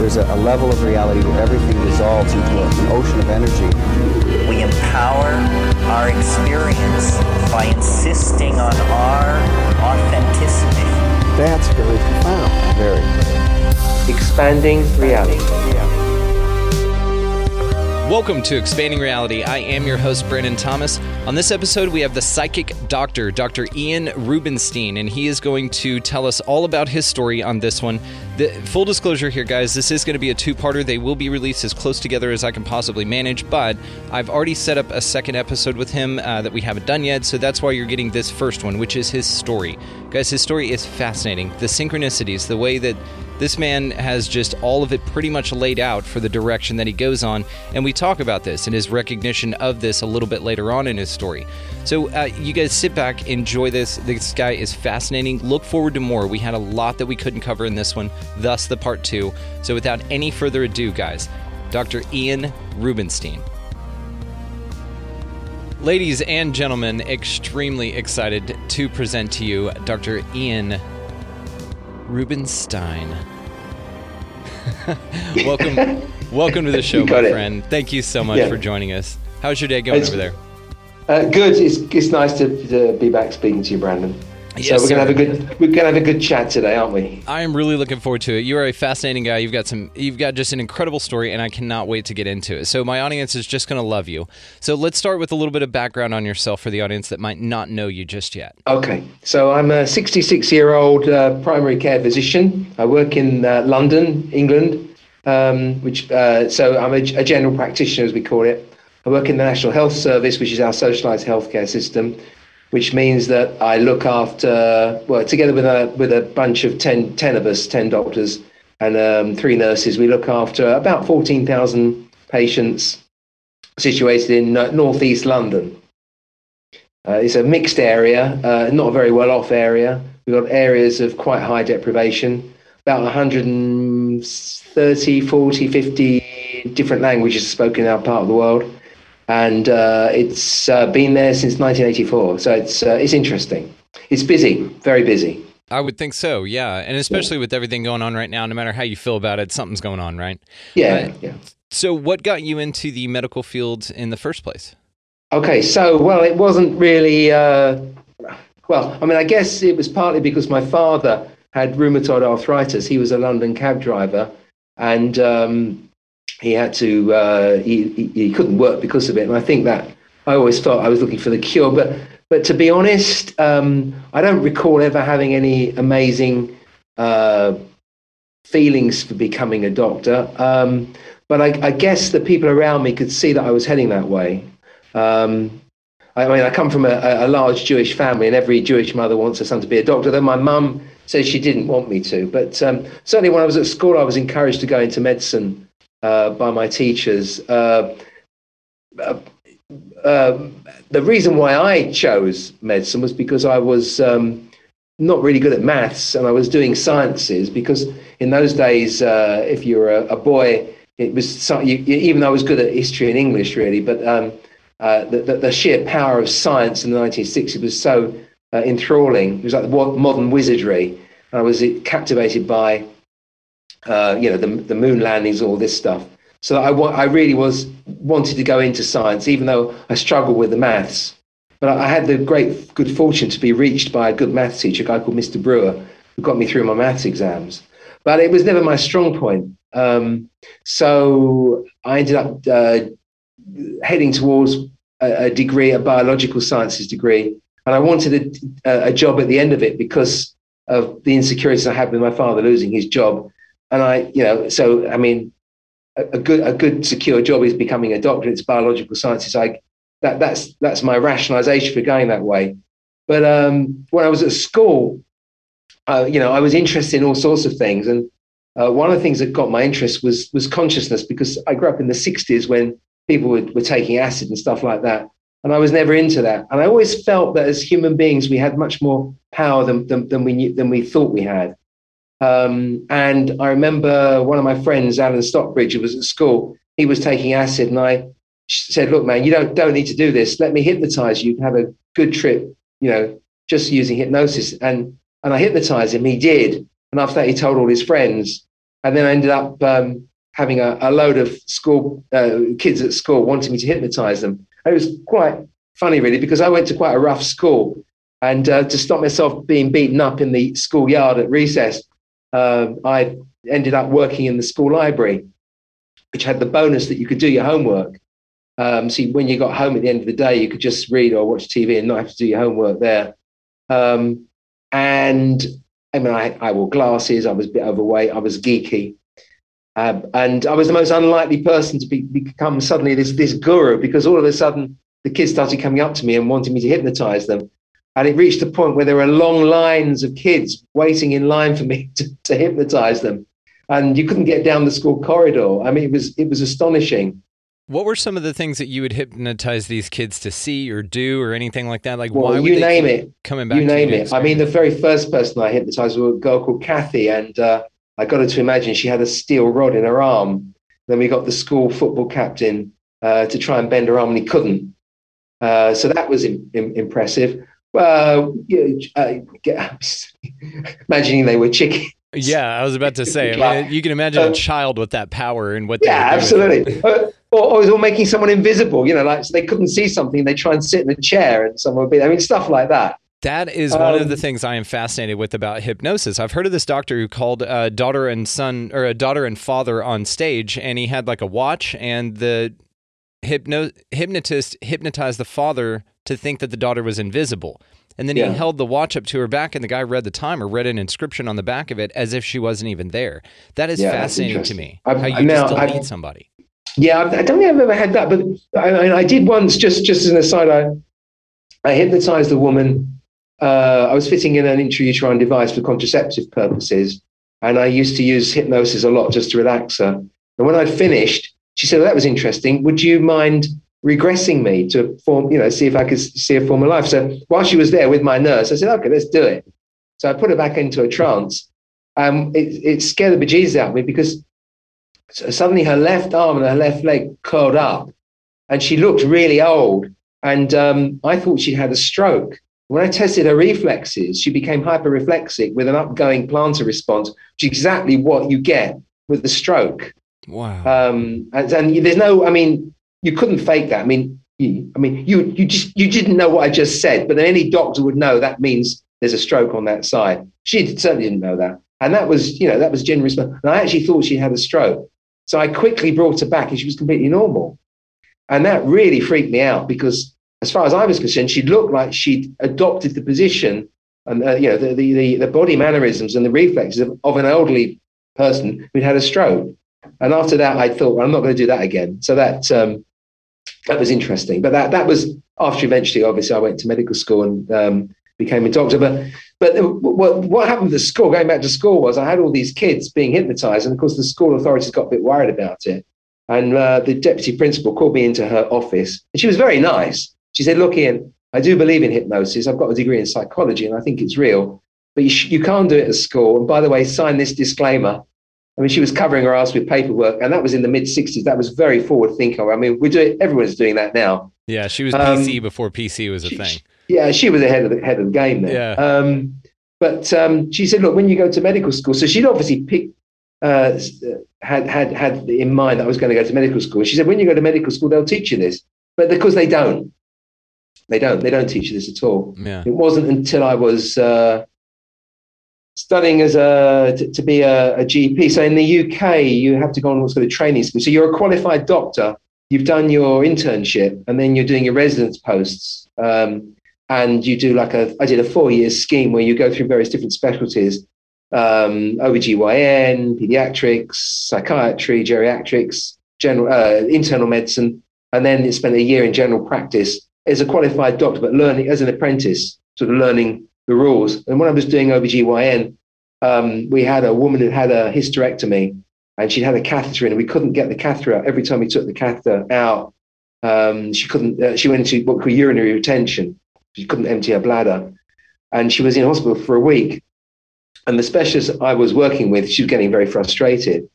There's a, a level of reality where everything dissolves into an ocean of energy. We empower our experience by insisting on our authenticity. That's very profound. Very. Expanding reality. Welcome to Expanding Reality. I am your host, Brandon Thomas. On this episode, we have the psychic doctor, Dr. Ian Rubenstein, and he is going to tell us all about his story on this one. The, full disclosure here, guys, this is going to be a two parter. They will be released as close together as I can possibly manage, but I've already set up a second episode with him uh, that we haven't done yet, so that's why you're getting this first one, which is his story. Guys, his story is fascinating. The synchronicities, the way that this man has just all of it pretty much laid out for the direction that he goes on, and we talk about this and his recognition of this a little bit later on in his story. So, uh, you guys sit back, enjoy this. This guy is fascinating. Look forward to more. We had a lot that we couldn't cover in this one, thus the part two. So, without any further ado, guys, Dr. Ian Rubenstein. Ladies and gentlemen, extremely excited to present to you Dr. Ian Rubenstein. welcome, welcome to the show, my it. friend. Thank you so much Yeah. for joining us. How's your day going It's- over there? Uh, good. It's, it's nice to, to be back speaking to you, Brandon. Yes, so we're gonna have a good we're gonna have a good chat today, aren't we? I am really looking forward to it. You are a fascinating guy. You've got some. You've got just an incredible story, and I cannot wait to get into it. So my audience is just going to love you. So let's start with a little bit of background on yourself for the audience that might not know you just yet. Okay. So I'm a 66 year old uh, primary care physician. I work in uh, London, England. Um, which uh, so I'm a, a general practitioner, as we call it. I work in the National Health Service, which is our socialised healthcare system, which means that I look after well together with a with a bunch of 10, 10 of us, ten doctors and um, three nurses. We look after about 14,000 patients situated in uh, northeast London. Uh, it's a mixed area, uh, not a very well off area. We've got areas of quite high deprivation, about 130, 40, 50 different languages spoken in our part of the world. And uh, it's uh, been there since 1984. So it's, uh, it's interesting. It's busy, very busy. I would think so, yeah, and especially with everything going on right now. No matter how you feel about it, something's going on, right? Yeah, Uh, yeah. So, what got you into the medical field in the first place? Okay, so well, it wasn't really. Uh, well, I mean, I guess it was partly because my father had rheumatoid arthritis. He was a London cab driver, and um, he had to. Uh, he, he couldn't work because of it. And I think that I always thought I was looking for the cure, but but to be honest, um, I don't recall ever having any amazing uh, feelings for becoming a doctor. Um, but I, I guess the people around me could see that I was heading that way. Um, I mean, I come from a, a large Jewish family, and every Jewish mother wants her son to be a doctor. Though my mum says she didn't want me to, but um, certainly when I was at school, I was encouraged to go into medicine uh, by my teachers. Uh, uh, um, the reason why I chose medicine was because I was um, not really good at maths, and I was doing sciences. Because in those days, uh, if you were a, a boy, it was so, you, even though I was good at history and English, really, but um, uh, the, the, the sheer power of science in the 1960s was so uh, enthralling. It was like modern wizardry. I was captivated by, uh, you know, the, the moon landings, all this stuff. So I, wa- I really was wanted to go into science, even though I struggled with the maths. But I I had the great good fortune to be reached by a good maths teacher, a guy called Mr. Brewer, who got me through my maths exams. But it was never my strong point. Um, so I ended up uh, heading towards a, a degree, a biological sciences degree, and I wanted a, a job at the end of it because of the insecurities I had with my father losing his job. And I, you know, so I mean, a, a good a good secure job is becoming a doctor. It's biological sciences. I that that's that's my rationalization for going that way. But um, when I was at school, uh, you know, I was interested in all sorts of things, and uh, one of the things that got my interest was was consciousness because I grew up in the '60s when people were, were taking acid and stuff like that, and I was never into that. And I always felt that as human beings, we had much more power than than, than we knew, than we thought we had. Um, and I remember one of my friends, Alan Stockbridge, who was at school. He was taking acid, and I said, "Look, man, you don't don't need to do this. Let me hypnotize you. You can have a good trip. You know, just using hypnosis." And and I hypnotized him. He did, and after that, he told all his friends. And then I ended up um, having a, a, load of school uh, kids at school wanting me to hypnotize them. it was quite funny, really, because I went to quite a rough school. And uh, to stop myself being beaten up in the schoolyard at recess, uh, I ended up working in the school library, which had the bonus that you could do your homework. Um, so when you got home at the end of the day, you could just read or watch TV and not have to do your homework there. Um, and I mean, I, I wore glasses. I was a bit overweight. I was geeky. Um, and I was the most unlikely person to be, become suddenly this, this guru because all of a sudden the kids started coming up to me and wanting me to hypnotize them. And it reached a point where there were long lines of kids waiting in line for me to, to hypnotize them. And you couldn't get down the school corridor. I mean, it was, it was astonishing. What were some of the things that you would hypnotize these kids to see or do or anything like that? Like, well, why you name it. Coming back, you name it. I mean, the very first person I hypnotized was a girl called Kathy, and uh, I got her to imagine she had a steel rod in her arm. Then we got the school football captain uh, to try and bend her arm, and he couldn't. Uh, so that was in, in, impressive. Well, you know, uh, imagining they were chicken. Yeah, I was about to say. I mean, you can imagine a uh, child with that power and what. Yeah, absolutely. Or, or, or, making someone invisible. You know, like so they couldn't see something, they try and sit in a chair, and someone would be. I mean, stuff like that. That is one um, of the um, things I am fascinated with about hypnosis. I've heard of this doctor who called a daughter and son, or a daughter and father on stage, and he had like a watch, and the hypno- hypnotist hypnotized the father to think that the daughter was invisible. And then yeah. he held the watch up to her back, and the guy read the time or read an inscription on the back of it as if she wasn't even there. That is yeah, fascinating to me. I've, how you now, just delete I've, somebody. Yeah, I don't think I've ever had that, but I, I, did once. Just just as an aside, I I hypnotized a woman. Uh, I was fitting in an intrauterine device for contraceptive purposes, and I used to use hypnosis a lot just to relax her. And when I'd finished, she said, well, "That was interesting. Would you mind regressing me to form, you know, see if I could see a form of life. So while she was there with my nurse, I said, okay, let's do it. So I put her back into a trance. Um, it, it scared the bejesus out of me because suddenly her left arm and her left leg curled up and she looked really old. And um, I thought she had a stroke. When I tested her reflexes, she became hyperreflexic with an upgoing plantar response, which is exactly what you get with the stroke. Wow. Um, and, and there's no, I mean, you couldn't fake that. I mean, you, I mean, you you just you didn't know what I just said, but any doctor would know that means there's a stroke on that side. She certainly didn't know that, and that was you know that was generous. And I actually thought she had a stroke, so I quickly brought her back, and she was completely normal, and that really freaked me out because as far as I was concerned, she looked like she'd adopted the position and uh, you know the, the the body mannerisms and the reflexes of, of an elderly person who'd had a stroke. And after that, I thought, well, I'm not going to do that again. So that um, that was interesting. But that that was after eventually, obviously, I went to medical school and um, became a doctor. But but what what happened at school, going back to school, was I had all these kids being hypnotized, and of course, the school authorities got a bit worried about it. And uh, the deputy principal called me into her office, and she was very nice. She said, "Look, Ian, I do believe in hypnosis. I've got a degree in psychology, and I think it's real. But you, sh- you can't do it at school. And by the way, sign this disclaimer." I mean, she was covering her ass with paperwork, and that was in the mid '60s. That was very forward thinking. I mean, we're doing everyone's doing that now. Yeah, she was PC um, before PC was a she, thing. Yeah, she was ahead of the head of the game there. Yeah. Um, but um, she said, look, when you go to medical school, so she'd obviously picked, uh, had had had in mind that I was going to go to medical school. She said, when you go to medical school, they'll teach you this, but because they don't, they don't, they don't teach you this at all. Yeah. It wasn't until I was. Uh, studying as a to, to be a, a, GP. So in the UK, you have to go on what's called a training school. So you're a qualified doctor. You've done your internship, and then you're doing your residence posts. Um, and you do like a I did a four year scheme where you go through various different specialties. Um, OBGYN, pediatrics, psychiatry, geriatrics, general uh, internal medicine, and then spent a year in general practice as a qualified doctor, but learning as an apprentice, sort of learning the rules. And when I was doing OBGYN, um, we had a woman who had a hysterectomy and she'd had a catheter in and we couldn't get the catheter out. Every time we took the catheter out, um, she couldn't, uh, she went into what we call urinary retention. She couldn't empty her bladder. And she was in hospital for a week. And the specialist I was working with, she was getting very frustrated.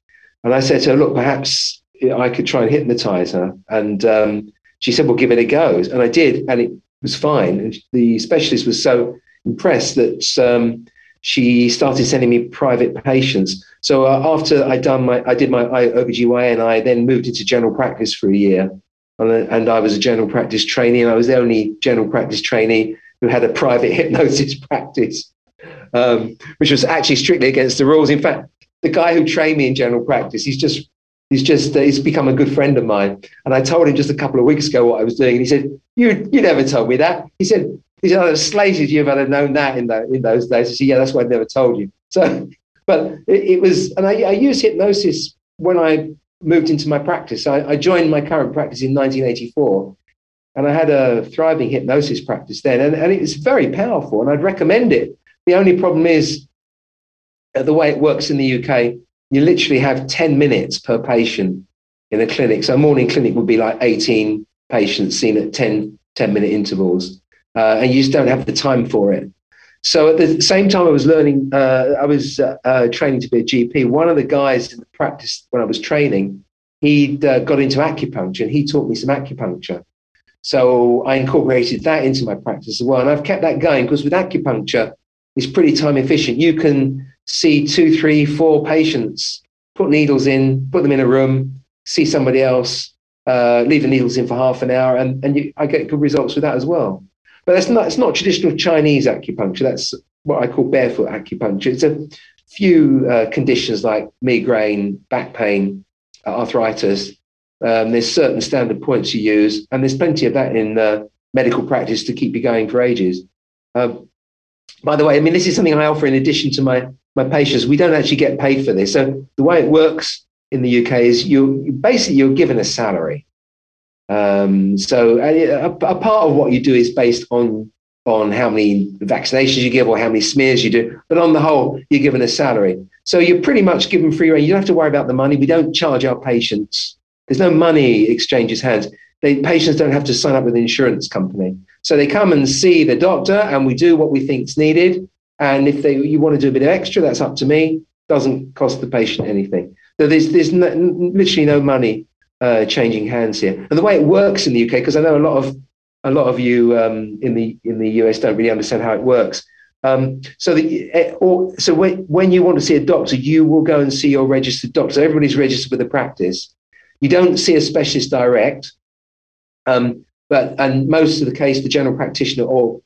And I said to her, look, perhaps I could try and hypnotize her. And um, she said, well, give it a go. And I did. And it was fine. And the specialist was so impressed that um, she started sending me private patients. So uh, after I done my, I did my OBGYN, I then moved into general practice for a year. And, I was a general practice trainee, and I was the only general practice trainee who had a private hypnosis practice, um, which was actually strictly against the rules. In fact, the guy who trained me in general practice, he's just he's just uh, he's become a good friend of mine. And I told him just a couple of weeks ago what I was doing, and he said, "You you never told me that." He said, "He said I'd have slated you if I'd have known that in the, in those days." I said, "Yeah, that's why I never told you." So, but it, it was, and I, I used hypnosis when I moved into my practice. I, I, joined my current practice in 1984, and I had a thriving hypnosis practice then, and, and it was very powerful, and I'd recommend it. The only problem is uh, the way it works in the UK. You literally have 10 minutes per patient in a clinic. So a morning clinic would be like 18 patients seen at 10, 10 minute intervals, uh, and you just don't have the time for it. So at the same time, I was learning, uh, I was uh, uh, training to be a GP. One of the guys in the practice when I was training, he uh, got into acupuncture and he taught me some acupuncture. So I incorporated that into my practice as well. And I've kept that going because with acupuncture, it's pretty time efficient. You can see two, three, four patients, put needles in, put them in a room, see somebody else, uh, leave the needles in for half an hour, and, and you, I get good results with that as well. But that's not, it's not traditional Chinese acupuncture. That's what I call barefoot acupuncture. It's a few uh, conditions like migraine, back pain, uh, arthritis. Um, there's certain standard points you use, and there's plenty of that in uh, medical practice to keep you going for ages. Um, by the way, I mean, this is something I offer in addition to my, my patients. We don't actually get paid for this. So the way it works in the UK is you basically you're given a salary. Um, so a, a, part of what you do is based on on how many vaccinations you give or how many smears you do, but on the whole, you're given a salary. So you're pretty much given free rein. You don't have to worry about the money. We don't charge our patients. There's no money exchanges hands. Patients don't have to sign up with an insurance company. So they come and see the doctor, and we do what we think is needed. And if they you want to do a bit of extra, that's up to me. Doesn't cost the patient anything. So there's there's no, literally no money uh, changing hands here. And the way it works in the UK, because I know a lot of a lot of you um, in the in the US don't really understand how it works. Um, so the eh, or, so when, when you want to see a doctor, you will go and see your registered doctor. Everybody's registered with the practice. You don't see a specialist direct, um, but and most of the case, the general practitioner or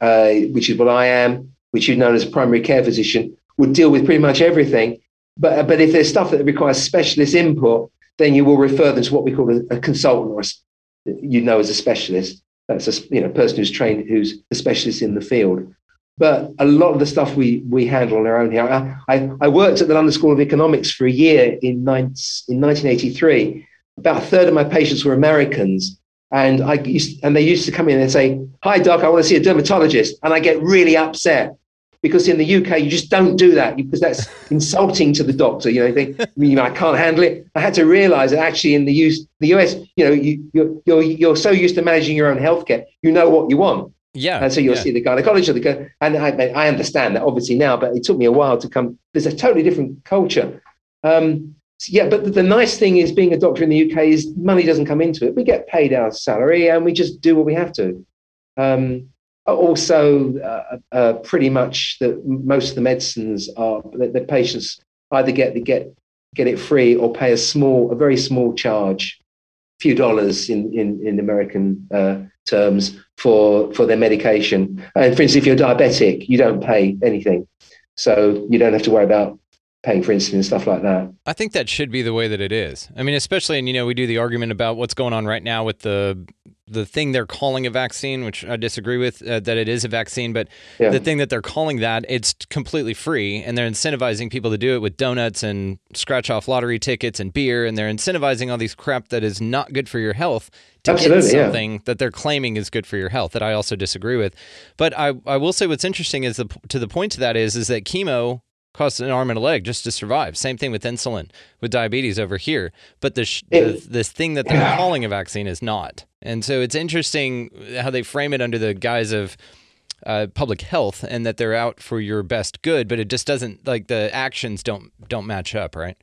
uh, which is what I am, which is known as a primary care physician, would deal with pretty much everything. But but if there's stuff that requires specialist input, then you will refer them to what we call a, a consultant or a, you know as a specialist. That's a you know person who's trained, who's a specialist in the field. But a lot of the stuff we we handle on our own here. I, I, I worked at the London School of Economics for a year in, nine, in 1983. About a third of my patients were Americans, and I used, and they used to come in and say, "Hi, doc, I want to see a dermatologist," and I get really upset because in the UK you just don't do that because that's insulting to the doctor. You know, you think you know I can't handle it. I had to realise that actually in the US, the US, you know, you, you're you're you're so used to managing your own healthcare, you know what you want. Yeah. And so you'll yeah. see the gynecologist, the and I, I understand that obviously now, but it took me a while to come. There's a totally different culture. Um, yeah, but the, the nice thing is being a doctor in the UK is money doesn't come into it. We get paid our salary and we just do what we have to. Um, also, uh, uh, pretty much that most of the medicines are the, the patients either get the get get it free or pay a small, a very small charge, a few dollars in in, in American uh, terms for for their medication. And for instance, if you're diabetic, you don't pay anything, so you don't have to worry about paying for insulin and stuff like that. I think that should be the way that it is. I mean, especially, and you know, we do the argument about what's going on right now with the the thing they're calling a vaccine, which I disagree with uh, that it is a vaccine, but Yeah. the thing that they're calling that, it's completely free, and they're incentivizing people to do it with donuts and scratch off lottery tickets and beer, and they're incentivizing all these crap that is not good for your health to Absolutely, get yeah. something that they're claiming is good for your health. That I also disagree with, but I I will say what's interesting is the to the point to that is is that chemo costs an arm and a leg just to survive. Same thing with insulin with diabetes over here. But the, sh- the this thing that they're calling a vaccine is not. And so it's interesting how they frame it under the guise of uh, public health and that they're out for your best good, but it just doesn't like the actions don't don't match up, right?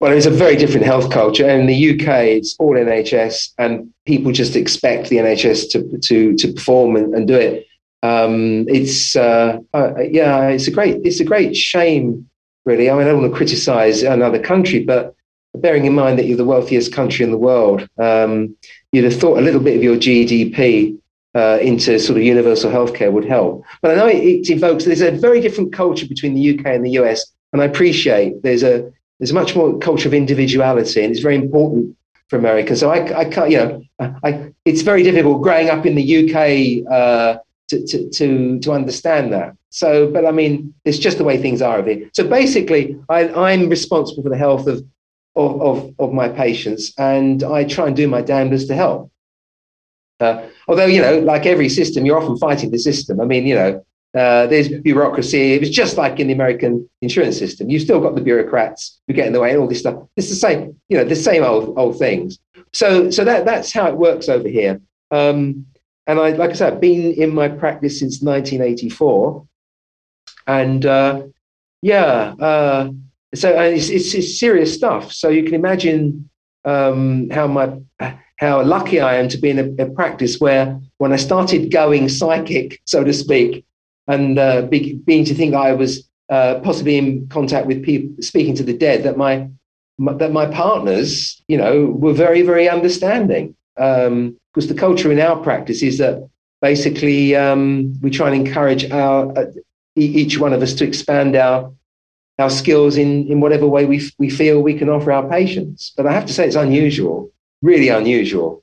Well, it's a very different health culture. In the UK, it's all NHS, and people just expect the NHS to to to perform and, and do it. Um, it's uh, uh, yeah, it's a great it's a great shame, really. I mean, I don't want to criticise another country, but bearing in mind that you're the wealthiest country in the world, um, you'd have thought a little bit of your GDP uh, into sort of universal healthcare would help. But I know it, it evokes there's a very different culture between the UK and the US, and I appreciate there's a there's much more culture of individuality, and it's very important for America. So I, I can't, you know, I, it's very difficult growing up in the UK uh, to, to, to, to understand that. So, but I mean, it's just the way things are over here. So basically, I, I'm responsible for the health of, of, of, of my patients, and I try and do my damnedest to help. Uh, although, you know, like every system, you're often fighting the system. I mean, you know, uh, there's bureaucracy. It was just like in the American insurance system. You've still got the bureaucrats who get in the way and all this stuff. It's the same, you know, the same old old things. So, so that that's how it works over here. Um, and I, like I said, I've been in my practice since 1984, and uh, yeah, uh, so it's, it's it's serious stuff. So you can imagine um, how my how lucky I am to be in a, a practice where when I started going psychic, so to speak, and uh, be, being to think I was uh, possibly in contact with people speaking to the dead, that my, my that my partners, you know, were very very understanding. Um, because the culture in our practice is that basically um, we try and encourage our uh, each one of us to expand our our skills in in whatever way we f- we feel we can offer our patients. But I have to say it's unusual, really unusual.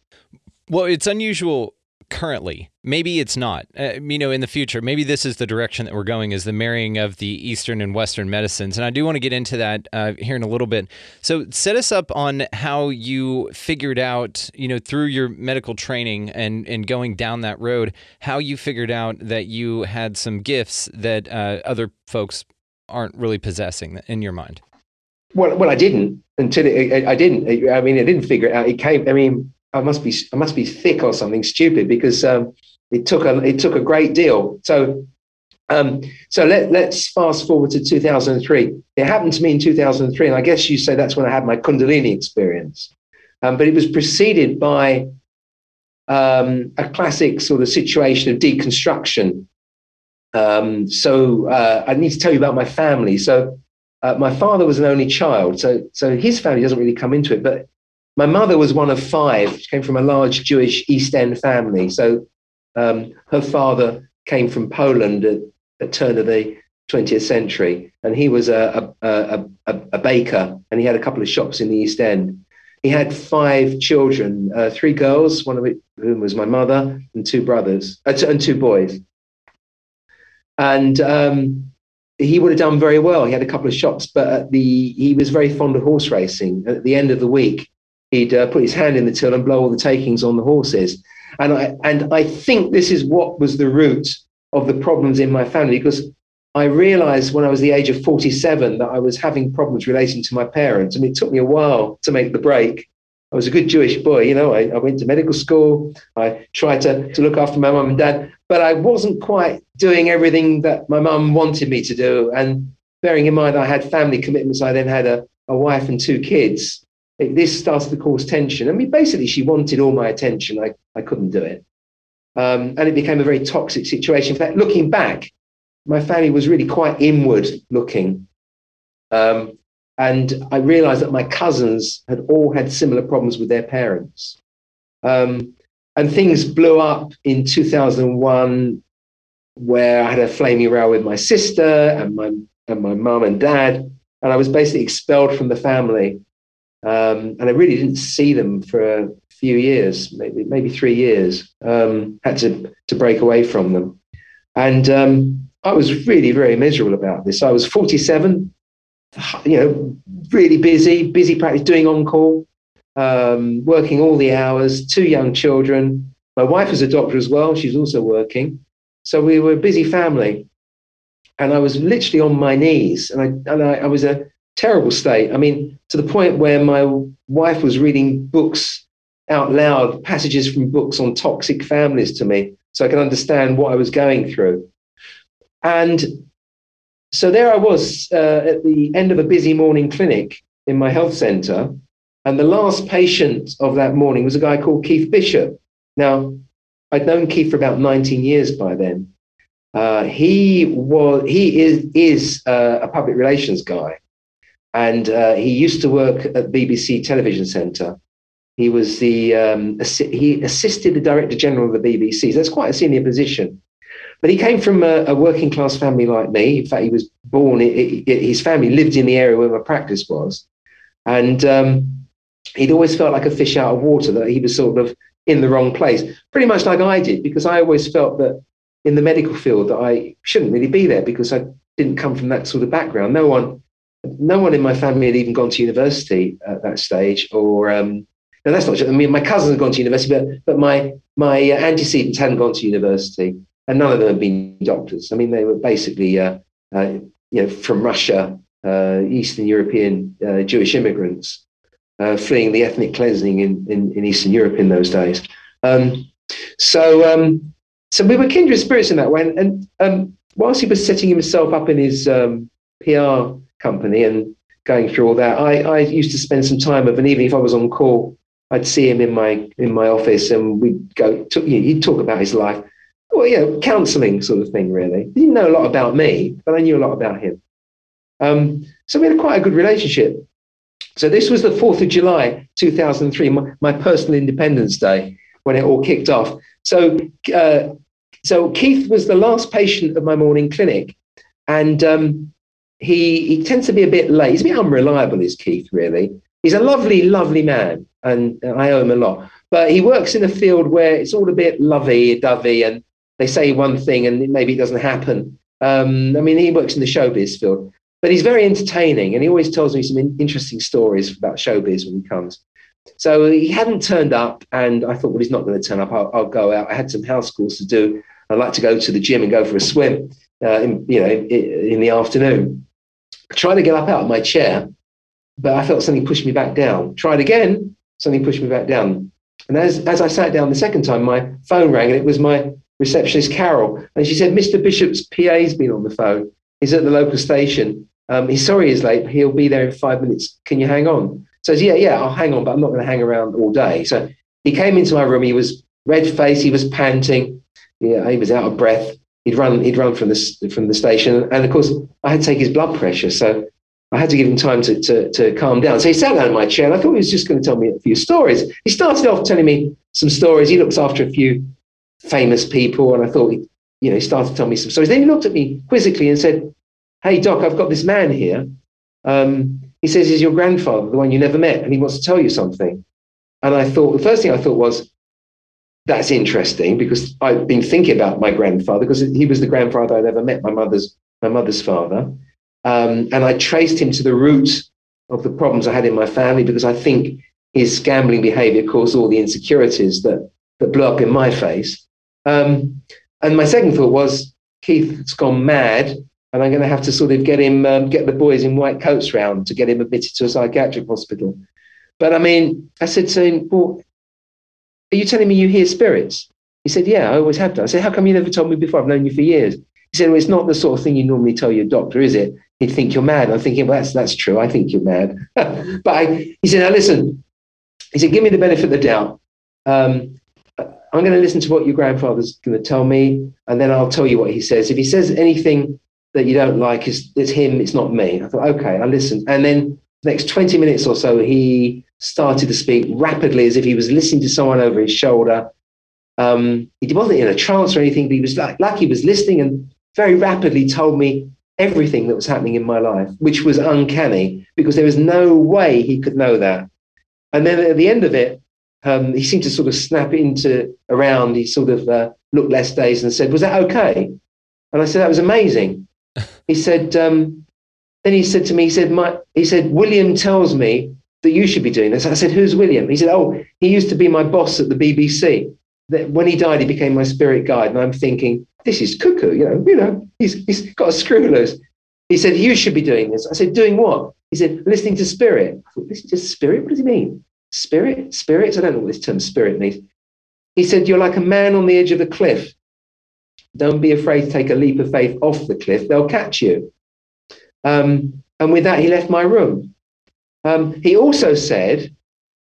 Well, it's unusual currently. Maybe it's not. Uh, you know, in the future, maybe this is the direction that we're going is the marrying of the Eastern and Western medicines. And I do want to get into that uh, here in a little bit. So set us up on how you figured out, you know, through your medical training and, and going down that road, how you figured out that you had some gifts that uh, other folks aren't really possessing in your mind. Well, well, I didn't until it, I, I didn't. I mean, I didn't figure it out. It came. I mean, I must be I must be thick or something stupid because um, it took a it took a great deal. So um, so let let's fast forward to 2003. It happened to me in 2003, and I guess you say that's when I had my Kundalini experience. Um, but it was preceded by um, a classic sort of situation of deconstruction. Um, so uh, I need to tell you about my family. So uh, my father was an only child, so so his family doesn't really come into it, but my mother was one of five. She came from a large Jewish East End family. So um, her father came from Poland at the turn of the 20th century, and he was a, a, a, a, baker, and he had a couple of shops in the East End. He had five children, uh, three girls, one of whom was my mother, and two brothers, uh, and two boys. And um, he would have done very well. He had a couple of shops, but the he was very fond of horse racing. At the end of the week, he'd uh, put his hand in the till and blow all the takings on the horses. And I and I think this is what was the root of the problems in my family because I realized when I was the age of 47 that I was having problems relating to my parents. I mean, it took me a while to make the break. I was a good Jewish boy, you know, I, I went to medical school. I tried to, to look after my mum and dad, but I wasn't quite doing everything that my mum wanted me to do. And bearing in mind, I had family commitments. I then had a, a wife and two kids. This started to cause tension. I mean, basically, she wanted all my attention. I, I couldn't do it. Um, and it became a very toxic situation. In fact, looking back, my family was really quite inward looking. Um, and I realized that my cousins had all had similar problems with their parents. Um, and things blew up in 2001, where I had a flaming row with my sister and my, and my mum and dad. And I was basically expelled from the family. Um, and I really didn't see them for a few years, maybe maybe three years. Um, had to to break away from them, and um, I was really very miserable about this. I was 47, you know, really busy, busy practice, doing on call, um, working all the hours, two young children. My wife is a doctor as well; she's also working, so we were a busy family. And I was literally on my knees, and I and I, I was a terrible state. I mean, to the point where my wife was reading books out loud, passages from books on toxic families to me, so I could understand what I was going through. And so there I was uh, at the end of a busy morning clinic in my health center. And the last patient of that morning was a guy called Keith Bishop. Now, I'd known Keith for about 19 years by then. Uh, he was he is is uh, a public relations guy, and uh, he used to work at BBC Television Centre. He was the um, assi- he assisted the director general of the BBC. So that's quite a senior position. But he came from a, a working class family like me. In fact, he was born. It, it, his family lived in the area where my practice was, and um, he'd always felt like a fish out of water. That he was sort of in the wrong place, pretty much like I did, because I always felt that in the medical field that I shouldn't really be there because I didn't come from that sort of background. No one, no one in my family had even gone to university at that stage, or um, no, that's not true. I mean, my cousins had gone to university, but but my my antecedents hadn't gone to university and none of them had been doctors. I mean, they were basically, uh, uh, you know, from Russia, uh, Eastern European uh, Jewish immigrants uh, fleeing the ethnic cleansing in, in, in Eastern Europe in those days. Um, so, um, so we were kindred spirits in that way. And, and um, whilst he was setting himself up in his um, PR company and going through all that, I, I used to spend some time of an evening if I was on call. I'd see him in my in my office, and we'd go. To, you know, he'd talk about his life well, you know, counselling sort of thing, really. He didn't know a lot about me, but I knew a lot about him. Um, so we had quite a good relationship. So this was the 4th of July, 2003, my, my personal Independence Day, when it all kicked off. So, uh, so Keith was the last patient of my morning clinic, and um, he, he tends to be a bit late. He's a bit unreliable, is Keith, really. He's a lovely, lovely man, and I owe him a lot. But he works in a field where it's all a bit lovey-dovey, and they say one thing and maybe it doesn't happen. Um, I mean, he works in the showbiz field, but he's very entertaining and he always tells me some in- interesting stories about showbiz when he comes. So he hadn't turned up, and I thought, well, he's not going to turn up. I'll, I'll, go out. I had some house calls to do. I'd like to go to the gym and go for a swim, uh, in, you know, in, in the afternoon. Tried to get up out of my chair, but I felt something push me back down. Tried again, something pushed me back down. And as, as I sat down the second time, my phone rang, and it was my receptionist Carol, and she said, Mr. Bishop's PA's been on the phone. He's at the local station. Um, he's sorry he's late. But he'll be there in five minutes. Can you hang on? So yeah, yeah, I'll hang on, but I'm not going to hang around all day. So he came into my room. He was red faced. He was panting. Yeah, he was out of breath. He'd run. He'd run from the from the station, and of course, I had to take his blood pressure. So I had to give him time to, to, to calm down. So he sat down in my chair, and I thought he was just going to tell me a few stories. He started off telling me some stories. He looks after a few famous people. And I thought, he, you know, he started to tell me some stories. Then he looked at me quizzically and said, Hey, Doc, I've got this man here. Um, he says he's your grandfather, the one you never met, and he wants to tell you something. And I thought, the first thing I thought was, that's interesting because I've been thinking about my grandfather because he was the grandfather I'd ever met, my mother's, my mother's father. Um, and I traced him to the root of the problems I had in my family because I think his gambling behavior caused all the insecurities that, that blew up in my face. Um, and my second thought was Keith's gone mad, and I'm going to have to sort of get him, um, get the boys in white coats round to get him admitted to a psychiatric hospital. But I mean, I said to him, "Well, are you telling me you hear spirits?" He said, "Yeah, I always have done." I said, "How come you never told me before? I've known you for years." He said, "Well, it's not the sort of thing you normally tell your doctor, is it? He'd think you're mad." I'm thinking, "Well, that's that's true. I think you're mad." but I, he said, "Now listen." He said, "Give me the benefit of the doubt." Um, I'm going to listen to what your grandfather's going to tell me, and then I'll tell you what he says. If he says anything that you don't like, it's, it's him, it's not me. I thought, okay, I listened. And then the next 20 minutes or so, he started to speak rapidly as if he was listening to someone over his shoulder. Um, he wasn't in a trance or anything, but he was like, like he was listening and very rapidly told me everything that was happening in my life, which was uncanny because there was no way he could know that. And then at the end of it, um, he seemed to sort of snap into around. He sort of uh, looked less dazed and said, "Was that okay?" And I said, "That was amazing." he said. Um, then he said to me, he said, my, he said, William tells me that you should be doing this. I said, who's William? He said, oh, he used to be my boss at the BBC. That when he died, he became my spirit guide. And I'm thinking, this is cuckoo, you know, you know, he's, he's got a screw loose. He said, you should be doing this. I said, doing what? He said, listening to spirit. I thought, listen to spirit? What does he mean? Spirit? Spirits? I don't know what this term spirit means. He said, you're like a man on the edge of a cliff. Don't be afraid to take a leap of faith off the cliff. They'll catch you. Um, and with that, he left my room. Um, he also said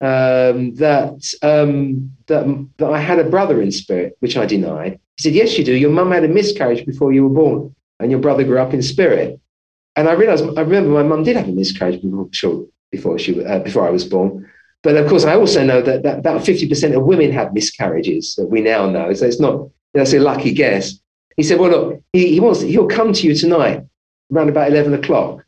um, that, um, that, that I had a brother in spirit, which I denied. He said, Yes, you do. Your mum had a miscarriage before you were born, and your brother grew up in spirit. And I realized, I remember my mum did have a miscarriage before, sure, before, she, uh, before I was born. But of course, I also know that, that about 50% of women have miscarriages that we now know. So it's not, that's a lucky guess. He said, Well, look, he, he wants, he'll come to you tonight around about 11 o'clock.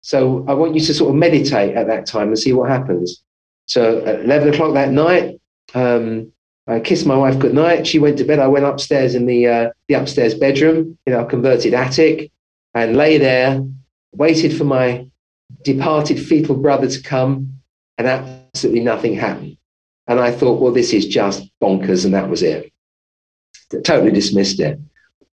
So I want you to sort of meditate at that time and see what happens. So at 11 o'clock that night, um, I kissed my wife goodnight. She went to bed. I went upstairs in the, uh, the upstairs bedroom in our converted attic and lay there, waited for my departed fetal brother to come, and absolutely nothing happened. And I thought, well, this is just bonkers, and that was it. Totally dismissed it.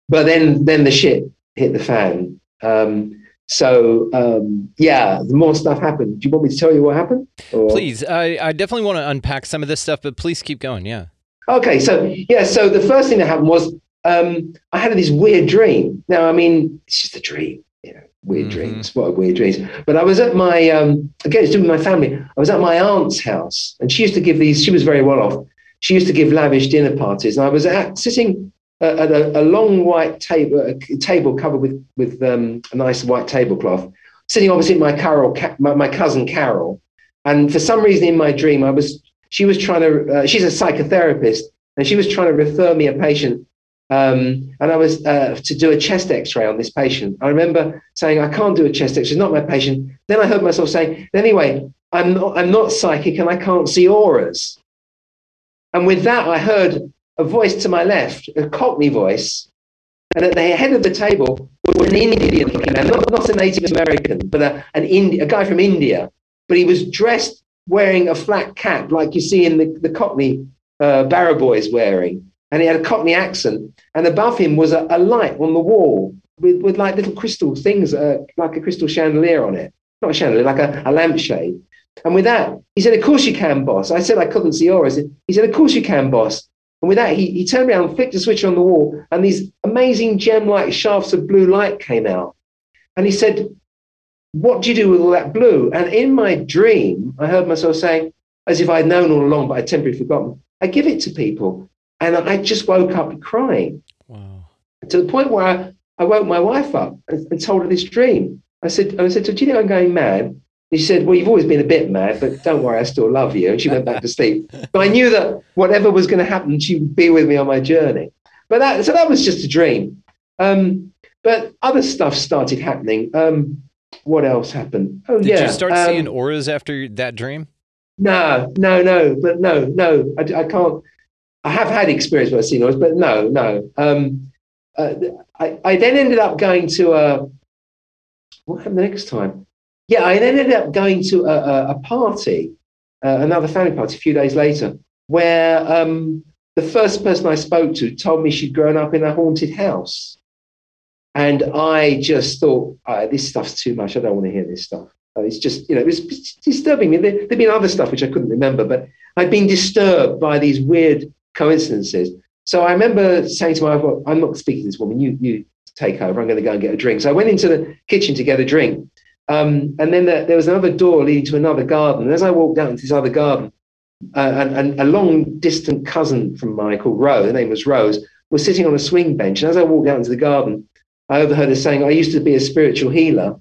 But then, then the shit hit the fan. Um, so um, yeah, the more stuff happened. Do you want me to tell you what happened? Or? Please, I, I definitely want to unpack some of this stuff, but please keep going. Yeah. Okay, so yeah, so the first thing that happened was um, I had this weird dream. Now, I mean, it's just a dream, you know, weird mm-hmm. dreams. What weird dreams. But I was at my um, again, it's doing with my family. I was at my aunt's house, and she used to give these. She was very well off. She used to give lavish dinner parties, and I was at, sitting at a, a long white table, a table covered with with um, a nice white tablecloth, sitting opposite my Carol, my, my, cousin Carol, and for some reason in my dream, I was she was trying to. Uh, she's a psychotherapist, and she was trying to refer me a patient. Um, and I was uh, to do a chest X-ray on this patient. I remember saying, "I can't do a chest X-ray; it's not my patient." Then I heard myself saying, "Anyway, I'm not, I'm not psychic, and I can't see auras." And with that, I heard a voice to my left, a Cockney voice, and at the head of the table was an Indian not, not a Native American, but a, an Indi- a guy from India. But he was dressed wearing a flat cap like you see in the, the Cockney uh, barrow boys wearing. And he had a Cockney accent. And above him was a, a light on the wall with, with like little crystal things, uh, like a crystal chandelier on it. Not a chandelier, like a, a lampshade. And with that, he said, Of course you can, boss. I said I couldn't see yours. He said, Of course you can, boss. And with that, he, he turned around, flicked a switch on the wall, and these amazing gem like shafts of blue light came out. And he said, What do you do with all that blue? And in my dream, I heard myself saying, as if I'd known all along, but I'd temporarily forgotten, I give it to people. And I just woke up crying. Wow. To the point where I, I woke my wife up and, and, told her this dream. I said, I said, Do you think I'm going mad? She said, Well, you've always been a bit mad, but don't worry, I still love you. And she went back to sleep. But I knew that whatever was going to happen, she would be with me on my journey. But that, so that was just a dream. Um, but other stuff started happening. Um, what else happened? Oh, Did yeah. Did you start um, seeing auras after that dream? No, no, no, but no, no, I, I can't. I have had experience where I've seen auras, but no, no. Um, uh, I, I then ended up going to a. What happened the next time? Yeah, I then ended up going to a, a party, uh, another family party, a few days later, where um, the first person I spoke to told me she'd grown up in a haunted house. And I just thought, oh, this stuff's too much. I don't want to hear this stuff. It's just, you know, it was disturbing me. There, there'd been other stuff which I couldn't remember, but I'd been disturbed by these weird coincidences. So I remember saying to my wife, well, I'm not speaking to this woman. You, you take over. I'm going to go and get a drink. So I went into the kitchen to get a drink. Um, and then the, there was another door leading to another garden. And as I walked down to this other garden, uh, and, a long distant cousin from mine called Rose, her name was Rose, was sitting on a swing bench. And as I walked out into the garden, I overheard her saying, I used to be a spiritual healer,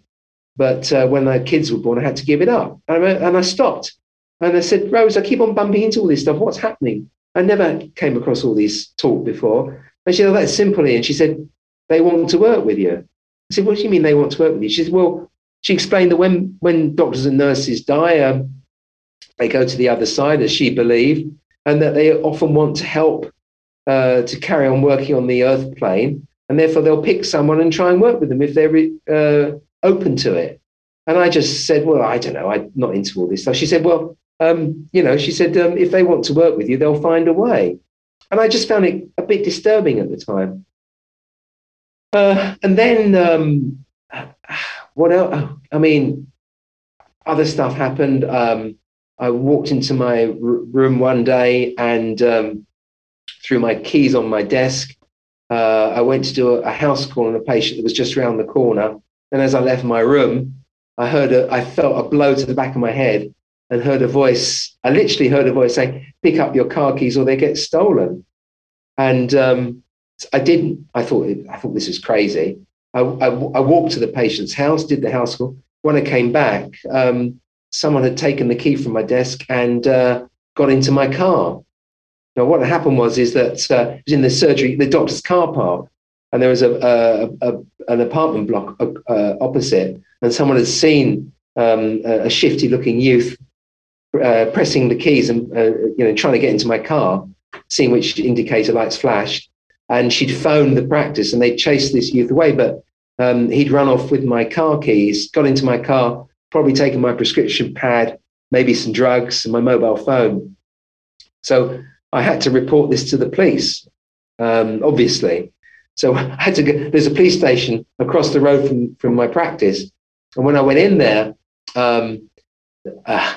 but uh, when the kids were born, I had to give it up. And I, and I stopped. And I said, Rose, I keep on bumping into all this stuff. What's happening? I never came across all these talk before. And she said, oh, that's simply. And she said, they want to work with you. I said, what do you mean they want to work with you? She said, well, she explained that when, when doctors and nurses die, um, they go to the other side, as she believed, and that they often want to help uh, to carry on working on the earth plane, and therefore they'll pick someone and try and work with them if they're uh, open to it. And I just said, well, I don't know, I'm not into all this stuff. She said, well, um, you know, she said, um, if they want to work with you, they'll find a way. And I just found it a bit disturbing at the time. Uh, and then um, what else? I mean, other stuff happened. Um, I walked into my r- room one day and um, threw my keys on my desk. Uh, I went to do a, a, house call on a patient that was just around the corner. And as I left my room, I heard a, I felt a blow to the back of my head and heard a voice. I literally heard a voice saying, "Pick up your car keys or they get stolen." And um, I didn't. I thought I thought this is crazy. I, I, I, walked to the patient's house, did the house call. When I came back, um, someone had taken the key from my desk and uh, got into my car. Now, what happened was is that uh, was in the surgery, the doctor's car park, and there was a, a, a an apartment block uh, opposite, and someone had seen um, a shifty-looking youth uh, pressing the keys and uh, you know trying to get into my car, seeing which indicator lights flashed, and she'd phoned the practice, and they chased this youth away, but um, he'd run off with my car keys, got into my car, probably taken my prescription pad, maybe some drugs, and my mobile phone. So I had to report this to the police, um, obviously. So I had to go, there's a police station across the road from, from my practice. And when I went in there, um, uh,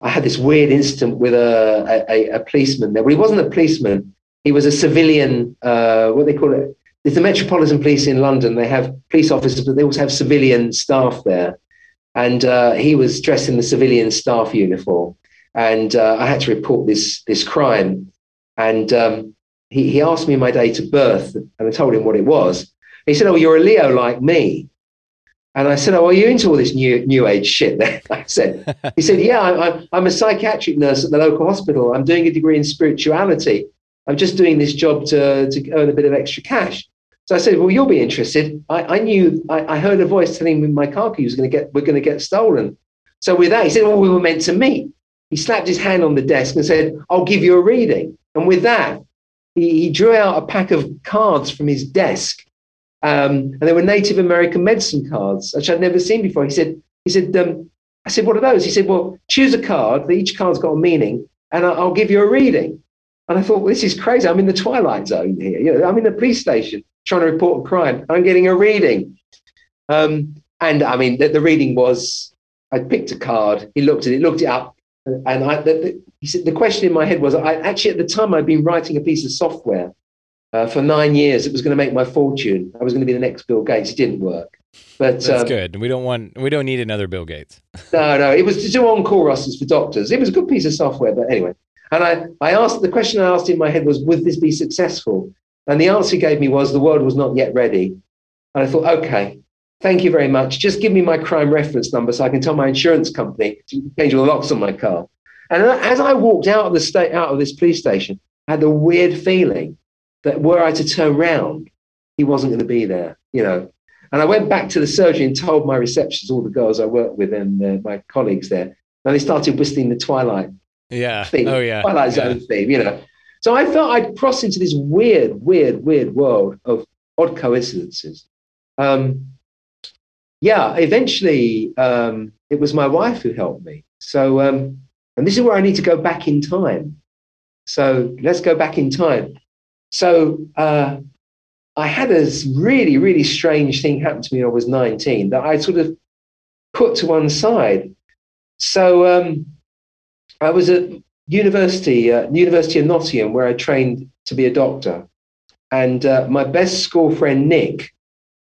I had this weird incident with a, a, a, policeman there. Well, he wasn't a policeman. He was a civilian, uh, what they call it. There's the Metropolitan Police in London. They have police officers, but they also have civilian staff there. And uh, he was dressed in the civilian staff uniform. And uh, I had to report this, this crime. And um, he, he asked me my date of birth, and I told him what it was. He said, Oh, you're a Leo like me. And I said, Oh, are you into all this new, new age shit? I said, He said, Yeah, I'm, I'm a psychiatric nurse at the local hospital. I'm doing a degree in spirituality. I'm just doing this job to, to earn a bit of extra cash. So I said, "Well, you'll be interested." I, I knew I, I, heard a voice telling me my car key was going to get we're going to get stolen. So with that, he said, "Well, we were meant to meet." He slapped his hand on the desk and said, "I'll give you a reading." And with that, he, he drew out a pack of cards from his desk, um, and they were Native American medicine cards, which I'd never seen before. He said, "He said." Um, I said, "What are those?" He said, "Well, choose a card. Each card's got a meaning, and I'll, I'll give you a reading." And I thought, well, this is crazy. I'm in the twilight zone here. You know, I'm in the police station trying to report a crime. I'm getting a reading. Um, and I mean, the, the, reading was I picked a card, he looked at it, looked it up, and I, the, the, he said, the question in my head was I actually, at the time, I'd been writing a piece of software uh, for nine years. It was going to make my fortune. I was going to be the next Bill Gates. It didn't work. But that's um, good. We don't want, we don't need another Bill Gates. no, no, it was to do on call rosters for doctors. It was a good piece of software, but anyway. And I, I asked the question I asked in my head was, would this be successful? And the answer he gave me was the world was not yet ready. And I thought, okay, thank you very much. Just give me my crime reference number so I can tell my insurance company to change all the locks on my car. And as I walked out of the state, out of this police station, I had the weird feeling that were I to turn round, he wasn't going to be there, you know. And I went back to the surgery and told my receptionists, all the girls I worked with and uh, my colleagues there, and they started whistling the Twilight yeah. theme, oh, yeah. Twilight Zone yeah. theme, you know. So I felt I'd crossed into this weird, weird, weird world of odd coincidences. Um, yeah, eventually um, it was my wife who helped me. So, um, and this is where I need to go back in time. So let's go back in time. So uh, I had a really, really strange thing happen to me when I was 19 that I sort of put to one side. So um, I was at university, uh, University of Nottingham, where I trained to be a doctor. And uh, my best school friend, Nick,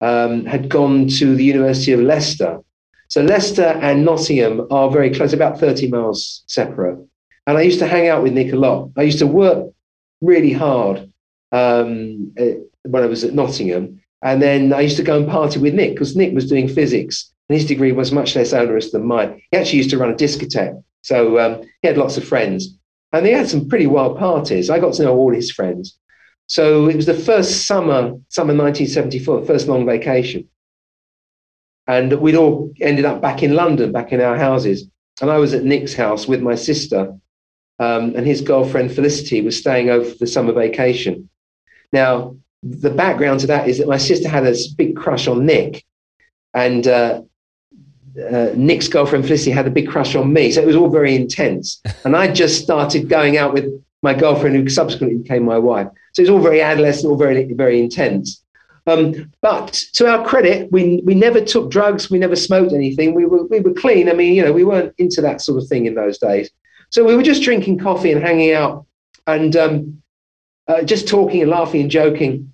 um, had gone to the University of Leicester. So Leicester and Nottingham are very close, about 30 miles separate. And I used to hang out with Nick a lot. I used to work really hard um, eh, when I was at Nottingham. And then I used to go and party with Nick because Nick was doing physics and his degree was much less onerous than mine. He actually used to run a discotheque so um, he had lots of friends, and they had some pretty wild parties. I got to know all his friends. So it was the first summer, summer 1974, first long vacation. And we'd all ended up back in London, back in our houses. And I was at Nick's house with my sister. um, and his girlfriend Felicity was staying over for the summer vacation. Now, the background to that is that my sister had a big crush on Nick, and uh, uh, Nick's girlfriend Felicity had a big crush on me. So it was all very intense. And I just started going out with my girlfriend, who subsequently became my wife. So it's all very adolescent, all very, very intense. Um, but to our credit, we, we never took drugs, we never smoked anything. We were, we were clean. I mean, you know, we weren't into that sort of thing in those days. So we were just drinking coffee and hanging out and um, uh, just talking and laughing and joking.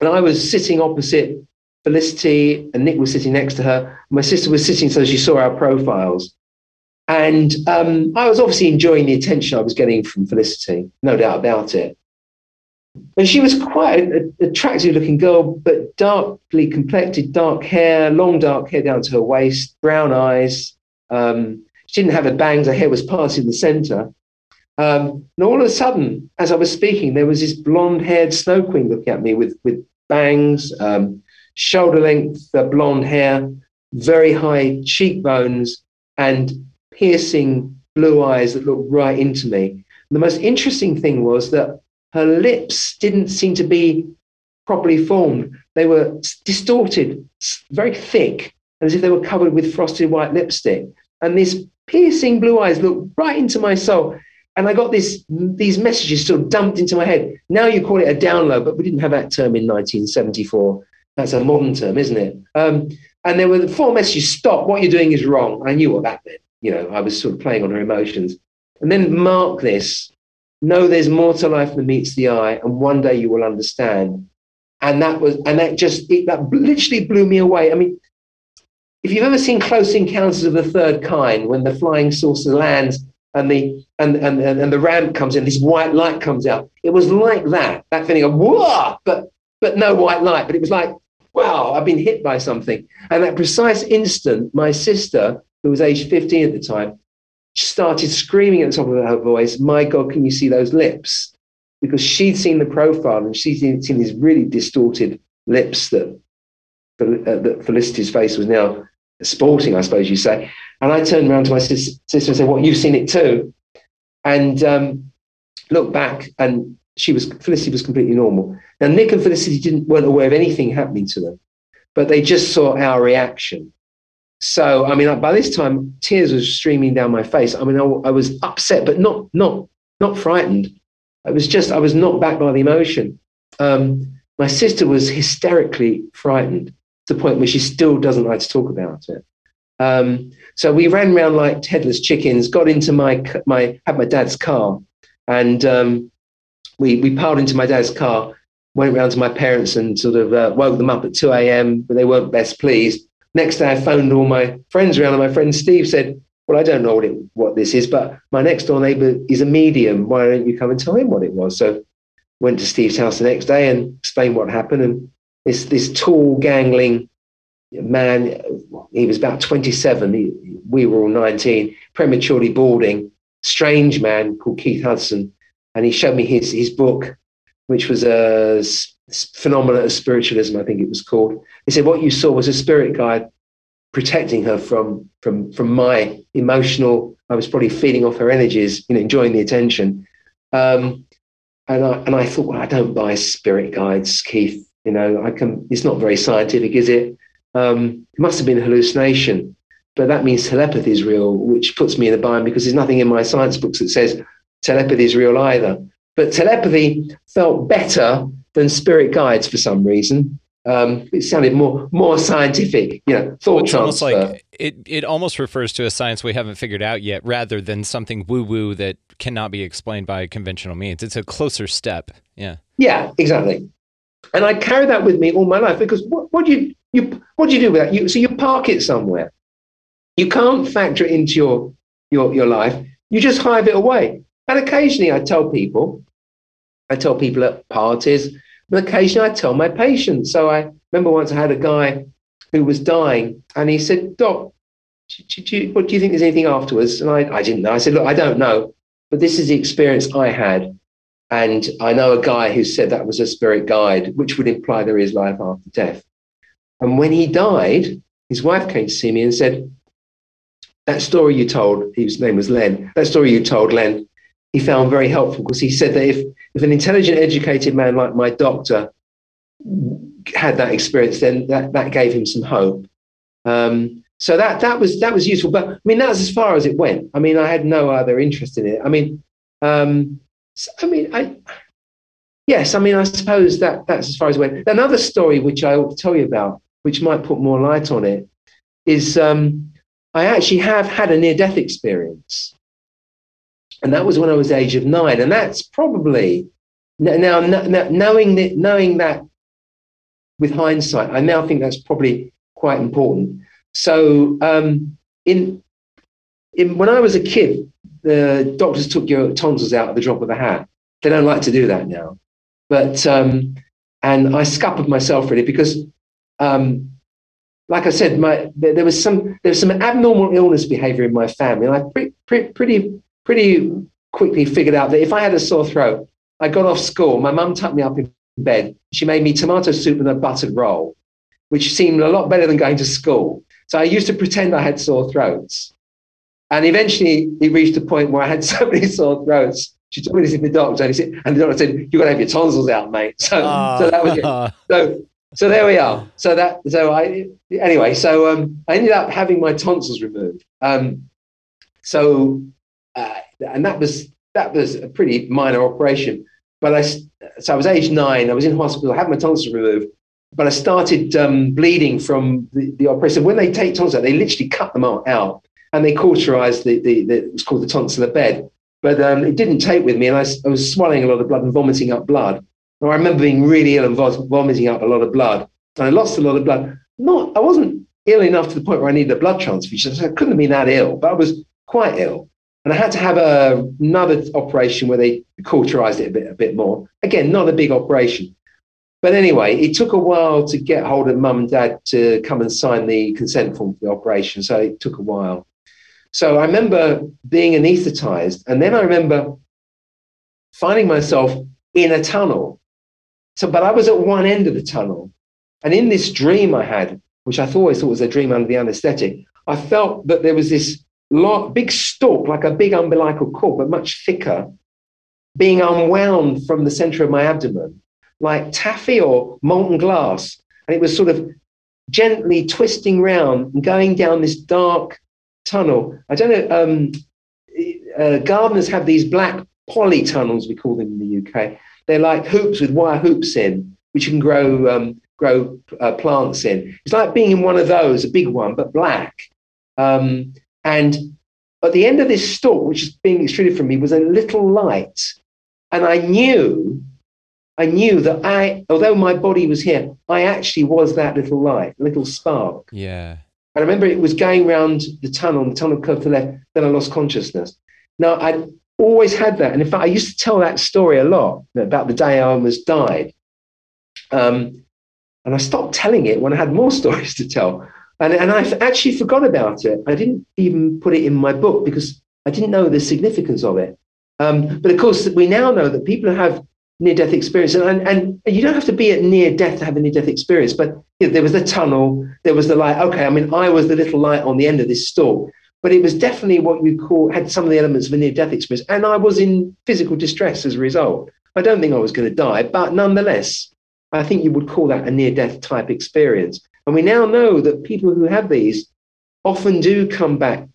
And I was sitting opposite Felicity, and Nick were sitting next to her. My sister was sitting so she saw our profiles. And um, I was obviously enjoying the attention I was getting from Felicity, no doubt about it. And she was quite an attractive looking girl, but darkly complected, dark hair, long dark hair down to her waist, brown eyes. Um, she didn't have her bangs, her hair was parted in the center. Um, and all of a sudden, as I was speaking, there was this blonde haired snow queen looking at me with, with bangs, um, shoulder length blonde hair, very high cheekbones, and piercing blue eyes that looked right into me. The most interesting thing was that her lips didn't seem to be properly formed. They were distorted, very thick, as if they were covered with frosted white lipstick. And these piercing blue eyes looked right into my soul. And I got this, these messages sort of dumped into my head. Now you call it a download, but we didn't have that term in 1974. That's a modern term, isn't it? Um, and there were the four messages stop, what you're doing is wrong. I knew what that meant. You know, I was sort of playing on her emotions. And then mark this know there's more to life than meets the eye, and one day you will understand. And that was, and that just, it, that literally blew me away. I mean, if you've ever seen Close Encounters of the Third Kind, when the flying saucer lands and the and, and and the ramp comes in, this white light comes out. It was like that, that feeling of whoa, but but no white light. But it was like, wow, I've been hit by something. And that precise instant, my sister, who was aged 15 at the time, started screaming at the top of her voice, My God, can you see those lips? Because she'd seen the profile and she'd seen, these really distorted lips that, uh, that Felicity's face was now sporting, I suppose you say. And I turned around to my sis- sister and said, What, you've seen it too? And um, looked back, and she was Felicity was completely normal. Now Nick and Felicity didn't weren't aware of anything happening to them, but they just saw our reaction. So, I mean, by this time, tears were streaming down my face. I mean, I, I, was upset, but not not not frightened. I was just I was knocked back by the emotion. Um, my sister was hysterically frightened to the point where she still doesn't like to talk about it. Um, so we ran around like headless chickens. Got into my my had my dad's car, and um, we we piled into my dad's car. Went round to my parents and sort of uh, woke them up at 2 a.m., but they weren't best pleased Next day, I phoned all my friends around, and my friend Steve said, "Well, I don't know what it, what this is, but my next door neighbour is a medium. Why don't you come and tell him what it was?" So, went to Steve's house the next day and explained what happened. And this this tall, gangling man, he was about twenty seven. We were all nineteen, prematurely balding, strange man called Keith Hudson, and he showed me his his book, which was a phenomenon of spiritualism, I think it was called. He said what you saw was a spirit guide protecting her from from from my emotional. I was probably feeding off her energies, you know, enjoying the attention. Um, and I and I thought, well, I don't buy spirit guides, Keith. You know, I can. It's not very scientific, is it? Um, it must have been a hallucination. But that means telepathy is real, which puts me in a bind because there's nothing in my science books that says telepathy is real either. But telepathy felt better than spirit guides for some reason. Um, it sounded more more scientific, you know, thought well, it's transfer. Almost like it, it almost refers to a science we haven't figured out yet, rather than something woo woo that cannot be explained by conventional means. It's a closer step. Yeah. Yeah, exactly. And I carry that with me all my life because what, what do you you what do you do with that? You so you park it somewhere. You can't factor it into your your your life. You just hive it away. And occasionally, I tell people, I tell people at parties but occasionally I tell my patients. So I remember once I had a guy who was dying and he said, Doc, do, do, what do you think there's anything afterwards? And I, I didn't know. I said, Look, I don't know, but this is the experience I had. And I know a guy who said that was a spirit guide, which would imply there is life after death. And when he died, his wife came to see me and said, That story you told, his name was Len, that story you told, Len, he found very helpful because he said that if, if an intelligent, educated man like my doctor had that experience, then that, that gave him some hope. Um, so that that was that was useful. But I mean, that's as far as it went. I mean, I had no other interest in it. I mean, um, so, I mean, I yes, I mean, I suppose that that's as far as it went. Another story which I ought to tell you about, which might put more light on it, is um, I actually have had a near death experience. And that was when I was age of nine. And that's probably now, now knowing that, knowing that with hindsight, I now think that's probably quite important. So um, in, in when I was a kid, the doctors took your tonsils out at the drop of a hat. They don't like to do that now. But um, and I scuppered myself really because um, like I said, my there, there, was some there was some abnormal illness behavior in my family, and I pre, pre, pretty pretty quickly figured out that if I had a sore throat, I got off school. My mum tucked me up in bed. She made me tomato soup and a buttered roll, which seemed a lot better than going to school. So I used to pretend I had sore throats, and eventually it reached a point where I had so many sore throats. She took me to see the doctor, and, he said, and the doctor said, "You've got to have your tonsils out, mate." So, uh, so that was it. So so there we are. So that so I anyway. So um, I ended up having my tonsils removed. Um, so uh, and that was that was a pretty minor operation. But I so I was age nine. I was in hospital. I had my tonsils removed, but I started um, bleeding from the, the operation. When they take tonsils out, they literally cut them out and they cauterize the, the, the it's called the tonsillar bed. But um, it didn't take with me, and I, I was swallowing a lot of blood and vomiting up blood. I remember being really ill and vomiting up a lot of blood. And I lost a lot of blood. Not, I wasn't ill enough to the point where I needed a blood transfusion. I couldn't have been that ill, but I was quite ill. And I had to have a, another operation where they cauterized it a bit, a bit more. Again, not a big operation. But anyway, it took a while to get hold of mum and dad to come and sign the consent form for the operation. So it took a while. So I remember being anesthetized. And then I remember finding myself in a tunnel so, but I was at one end of the tunnel. And in this dream I had, which I always thought was a dream under the anesthetic, I felt that there was this lot, big stalk, like a big umbilical cord, but much thicker, being unwound from the center of my abdomen, like taffy or molten glass. And it was sort of gently twisting round and going down this dark tunnel. I don't know, um, uh, gardeners have these black polytunnels, we call them in the UK. They're like hoops with wire hoops in, which you can grow um, grow uh, plants in. It's like being in one of those, a big one, but black. Um, and at the end of this stalk, which is being extruded from me, was a little light. And I knew, I knew that I, although my body was here, I actually was that little light, little spark. Yeah. And I remember it was going round the tunnel, the tunnel curved to the left, then I lost consciousness. Now, I always had that. And in fact, I used to tell that story a lot about the day I almost died. Um, and I stopped telling it when I had more stories to tell. And, and I actually forgot about it. I didn't even put it in my book because I didn't know the significance of it. Um, but of course, we now know that people who have near death experience, and, and, and you don't have to be at near death to have a near death experience, but you know, there was the tunnel, there was the light. Okay, I mean, I was the little light on the end of this stalk but it was definitely what you call had some of the elements of a near death experience. And I was in physical distress as a result. I don't think I was going to die, but nonetheless, I think you would call that a near death type experience. And we now know that people who have these often do come back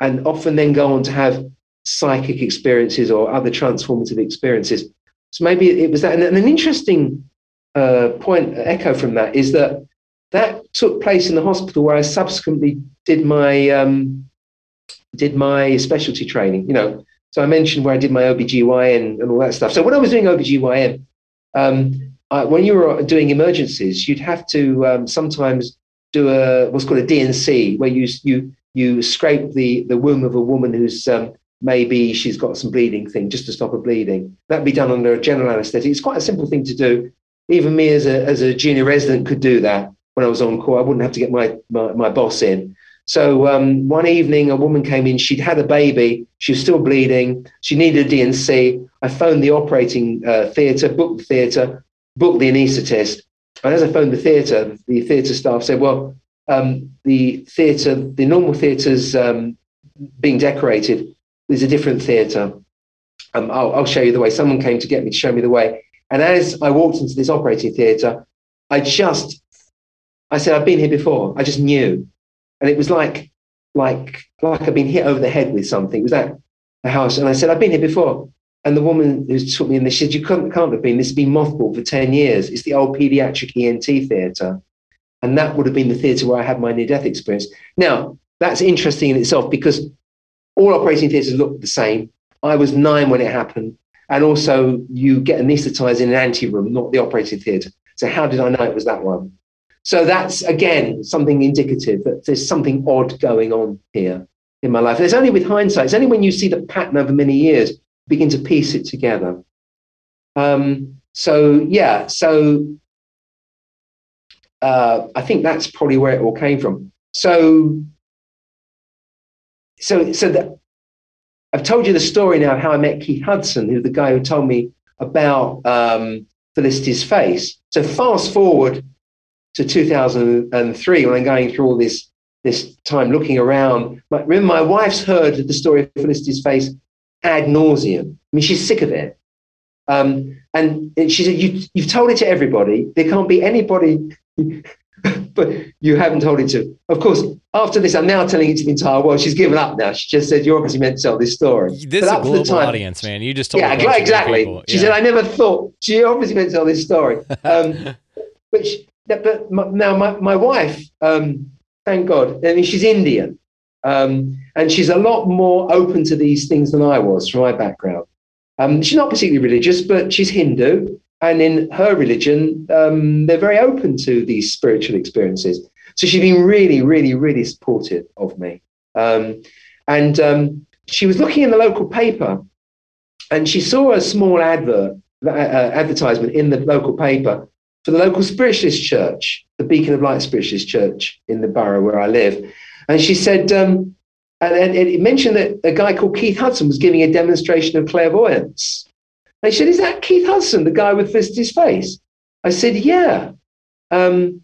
and often then go on to have psychic experiences or other transformative experiences. So maybe it was that. And an interesting uh, point, echo from that, is that that took place in the hospital where I subsequently did my um, did my specialty training, you know. So I mentioned where I did my OBGYN and all that stuff. So when I was doing OBGYN, um, I, when you were doing emergencies, you'd have to um, sometimes do a what's called a D&C, where you you you scrape the the womb of a woman who's um, maybe she's got some bleeding thing just to stop her bleeding. That'd be done under a general anaesthetic. It's quite a simple thing to do. Even me as a as a junior resident could do that when I was on call. I wouldn't have to get my my, my boss in. So um, one evening, a woman came in. She'd had a baby. She was still bleeding. She needed a D&C. I phoned the operating uh, theatre, booked the theatre, booked the anaesthetist. And as I phoned the theatre, the theatre staff said, "Well, um, the theatre, the normal theatre's um, being decorated. There's a different theatre. um, I'll, I'll show you the way. Someone came to get me to show me the way. And as I walked into this operating theatre, I just, I said, I've been here before. I just knew. And it was like, like, like I'd been hit over the head with something. It was that house. And I said, I've been here before. And the woman who took me in, they said, you couldn't, can't have been. This has been mothballed for 10 years. It's the old pediatric ENT theatre. And that would have been the theatre where I had my near death experience. Now, that's interesting in itself because all operating theatres look the same. I was nine when it happened. And also, you get anaesthetized in an ante room, not the operating theatre. So, how did I know it was that one? So, that's again something indicative that there's something odd going on here in my life. And it's only with hindsight, it's only when you see the pattern over many years, begin to piece it together. Um, so, yeah, so uh, I think that's probably where it all came from. So, so, so that I've told you the story now of how I met Keith Hudson, who's the guy who told me about um, Felicity's face. So fast forward to 2003 when I'm going through all this this time looking around. My, remember, my wife's heard the story of Felicity's face ad nauseum. I mean, she's sick of it. Um, and, she said, you, You've told it to everybody. There can't be anybody but you haven't told it to. Of course, after this, I'm now telling it to the entire world. She's given up now. She just said, You're obviously meant to tell this story." This is a global time, audience, man. You just told yeah, exactly. She said, "I never thought." She obviously meant to tell this story. Um, which, but my, now my my wife, um, thank God, I mean, she's Indian, um, and she's a lot more open to these things than I was from my background. Um, she's not particularly religious, but she's Hindu. And in her religion, um, they're very open to these spiritual experiences. So she's been really, really, really supportive of me. Um, and um, she was looking in the local paper and she saw a small advert, uh, uh, advertisement in the local paper for the local spiritualist church, the Beacon of Light Spiritualist Church in the borough where I live. And she said, um, and it mentioned that a guy called Keith Hudson was giving a demonstration of clairvoyance. They said, Is that Keith Hudson, the guy with Felicity's face? I said, Yeah. Um,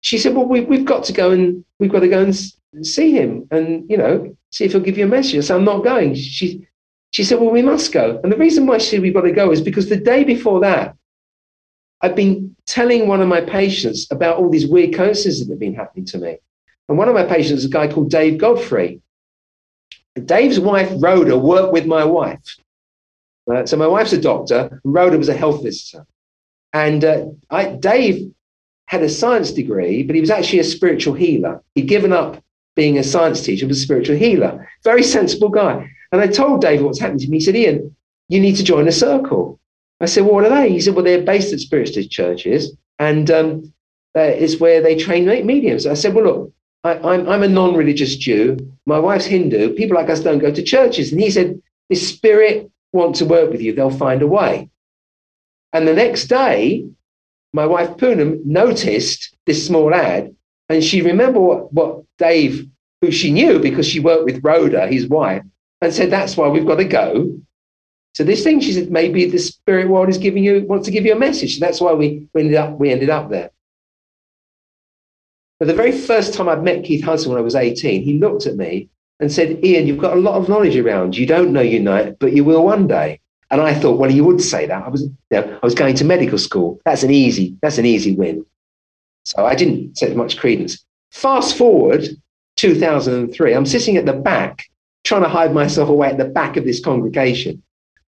she said, Well, we, we've got to go and we've got to go and see him and, you know, see if he'll give you a message. I said, I'm not going. She, she said, Well, we must go. And the reason why she said we've got to go is because the day before that, I've been telling one of my patients about all these weird coincidences that have been happening to me. And one of my patients is a guy called Dave Godfrey. Dave's wife, Rhoda, worked with my wife. Uh, so my wife's a doctor. Rhoda was a health visitor. And uh, I, Dave had a science degree, but he was actually a spiritual healer. He'd given up being a science teacher, was a spiritual healer. Very sensible guy. And I told Dave what's happened to me. He said, Ian, you need to join a circle. I said, well, what are they? He said, well, they're based at spiritualist churches, and um, uh, it's where they train mediums. I said, well, look, I, I'm, I'm a non-religious Jew. My wife's Hindu. People like us don't go to churches. And he said, this spirit want to work with you, they'll find a way. And the next day, my wife Poonam noticed this small ad and she remembered what, what Dave, who she knew because she worked with Rhoda, his wife, and said, That's why we've got to go. So this thing, she said, maybe the spirit world is giving you wants to give you a message. That's why we, we ended up we ended up there. But the very first time I met Keith Hudson when I was 18, he looked at me and said, Ian, you've got a lot of knowledge around. You don't know Unite, but you will one day. And I thought, well, you would say that. I was, you know, I was going to medical school. That's an easy, that's an easy win. So I didn't set much credence. Fast forward 2003, I'm sitting at the back, trying to hide myself away at the back of this congregation.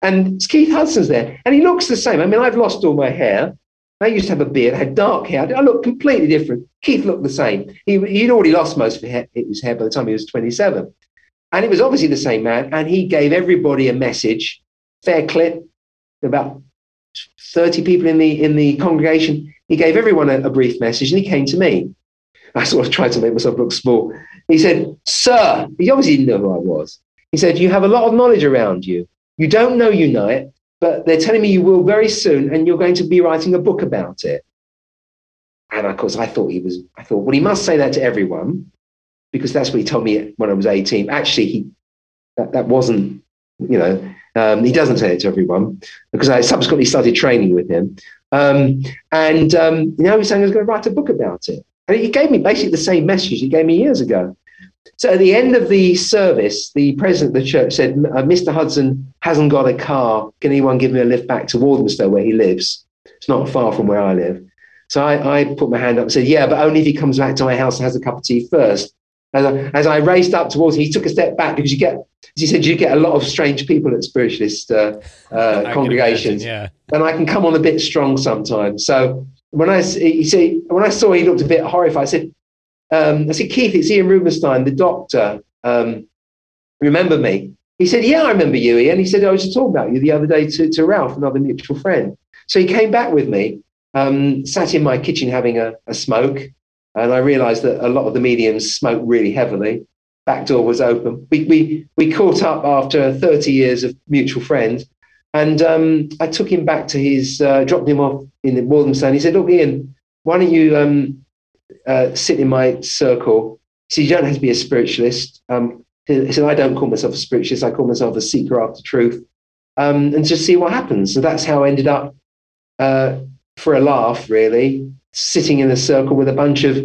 And Keith Hudson's there, and he looks the same. I mean, I've lost all my hair. I used to have a beard, I had dark hair. I looked completely different. Keith looked the same. He, he'd already lost most of his hair by the time he was 27. And it was obviously the same man. And he gave everybody a message, fair clip, about 30 people in the, in the congregation. He gave everyone a, a brief message and he came to me. I sort of tried to make myself look small. He said, Sir, he obviously didn't know who I was. He said, You have a lot of knowledge around you. You don't know Unite, but they're telling me you will very soon, and you're going to be writing a book about it. And of course, I thought he was, I thought, well, he must say that to everyone because that's what he told me when I was 18. Actually, he, that, that wasn't, you know, um, he doesn't say it to everyone because I subsequently started training with him. Um, and, um, you know, he was saying was going to write a book about it. And he gave me basically the same message he gave me years ago. So at the end of the service, the president of the church said, uh, "Mr. Hudson hasn't got a car. Can anyone give me a lift back to Walthamstow, where he lives? It's not far from where I live." So I, I put my hand up and said, "Yeah, but only if he comes back to my house and has a cup of tea first. As I, as I raced up towards him, he took a step back because you get, as he said, you get a lot of strange people at spiritualist uh, uh, congregations, imagine, and I can come on a bit strong sometimes. So when I he said, when I saw he looked a bit horrified, I said, um, I said, Keith, it's Ian Rubenstein, the doctor. Um, remember me? He said, Yeah, I remember you, Ian. He said, I was just talking about you the other day to, to Ralph, another mutual friend. So he came back with me, um, sat in my kitchen having a, a smoke, and I realized that a lot of the mediums smoke really heavily. Back door was open. We, we, we caught up after 30 years of mutual friends. And um, I took him back to his, uh, dropped him off in the Walthamstow. He said, Look, Ian, why don't you um, uh, sit in my circle. so You don't have to be a spiritualist. Um, he said, I don't call myself a spiritualist. I call myself a seeker after truth. Um, and just see what happens. So that's how I ended up, uh, for a laugh, really, sitting in a circle with a bunch of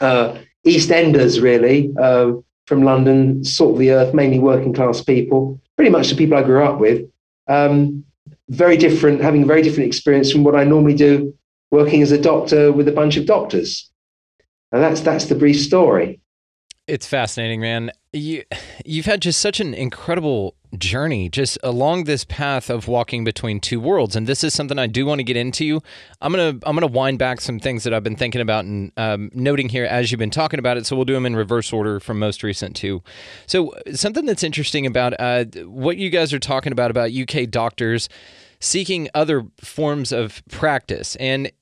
uh, East Enders, really, uh, from London, sort of the earth, mainly working class people, pretty much the people I grew up with. Um, very different, having a very different experience from what I normally do working as a doctor with a bunch of doctors. And that's that's the brief story. It's fascinating, man. You you've had just such an incredible journey just along this path of walking between two worlds and this is something i do want to get into i'm gonna i'm gonna wind back some things that i've been thinking about and um, noting here as you've been talking about it so we'll do them in reverse order from most recent to so something that's interesting about uh, what you guys are talking about about uk doctors seeking other forms of practice and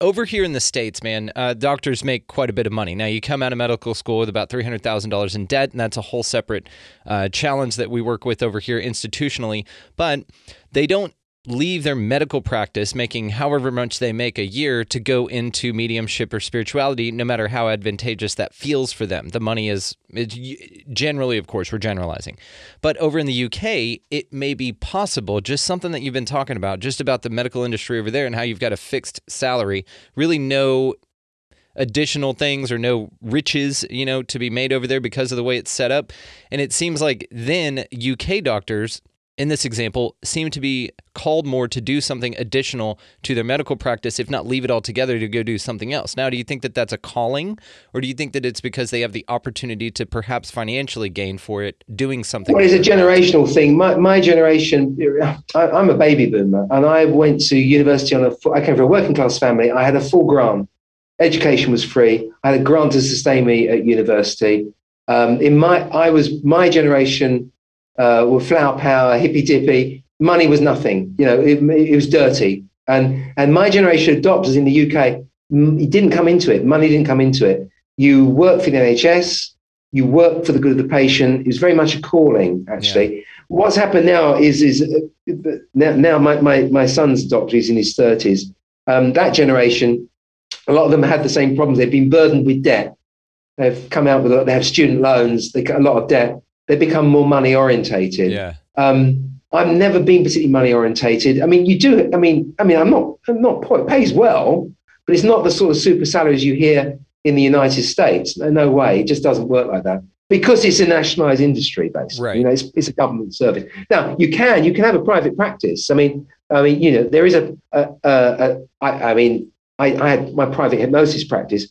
over here in the states, man, uh, doctors make quite a bit of money. Now, you come out of medical school with about three hundred thousand dollars in debt, and that's a whole separate uh, challenge that we work with over here institutionally. But they don't leave their medical practice making however much they make a year to go into mediumship or spirituality no matter how advantageous that feels for them the money is generally of course we're generalizing but over in the UK it may be possible just something that you've been talking about just about the medical industry over there and how you've got a fixed salary really no additional things or no riches, you know, to be made over there because of the way it's set up. And it seems like then UK doctors in this example, seem to be called more to do something additional to their medical practice, if not leave it altogether to go do something else. Now, do you think that that's a calling, or do you think that it's because they have the opportunity to perhaps financially gain for it doing something? Well, it's a generational thing. My, my generation, I, am a baby boomer, and I went to university on a. I came from a working class family. I had a full grant. Education was free. I had a grant to sustain me at university. Um, in my, I was my generation uh, with flower power, hippy dippy. Money was nothing. You know, it, it was dirty. And and my generation of doctors in the UK, it didn't come into it. Money didn't come into it. You work for the NHS. You work for the good of the patient. It was very much a calling, actually. Yeah. What's happened now is is uh, now, now my, my my son's doctor is in his thirties. Um, that generation, a lot of them had the same problems. They've been burdened with debt. They've come out with they have student loans. They got a lot of debt they become more money orientated. Yeah. Um, I've never been particularly money orientated. I mean, you do. I mean, I mean, I'm not. I'm not. It pays well, but it's not the sort of super salaries you hear in the United States. No, no way. It just doesn't work like that because it's a nationalized industry, basically. Right. You know, it's, it's a government service. Now, you can you can have a private practice. I mean, I mean, you know, there is a. a, a, a I, I mean, I, I had my private hypnosis practice,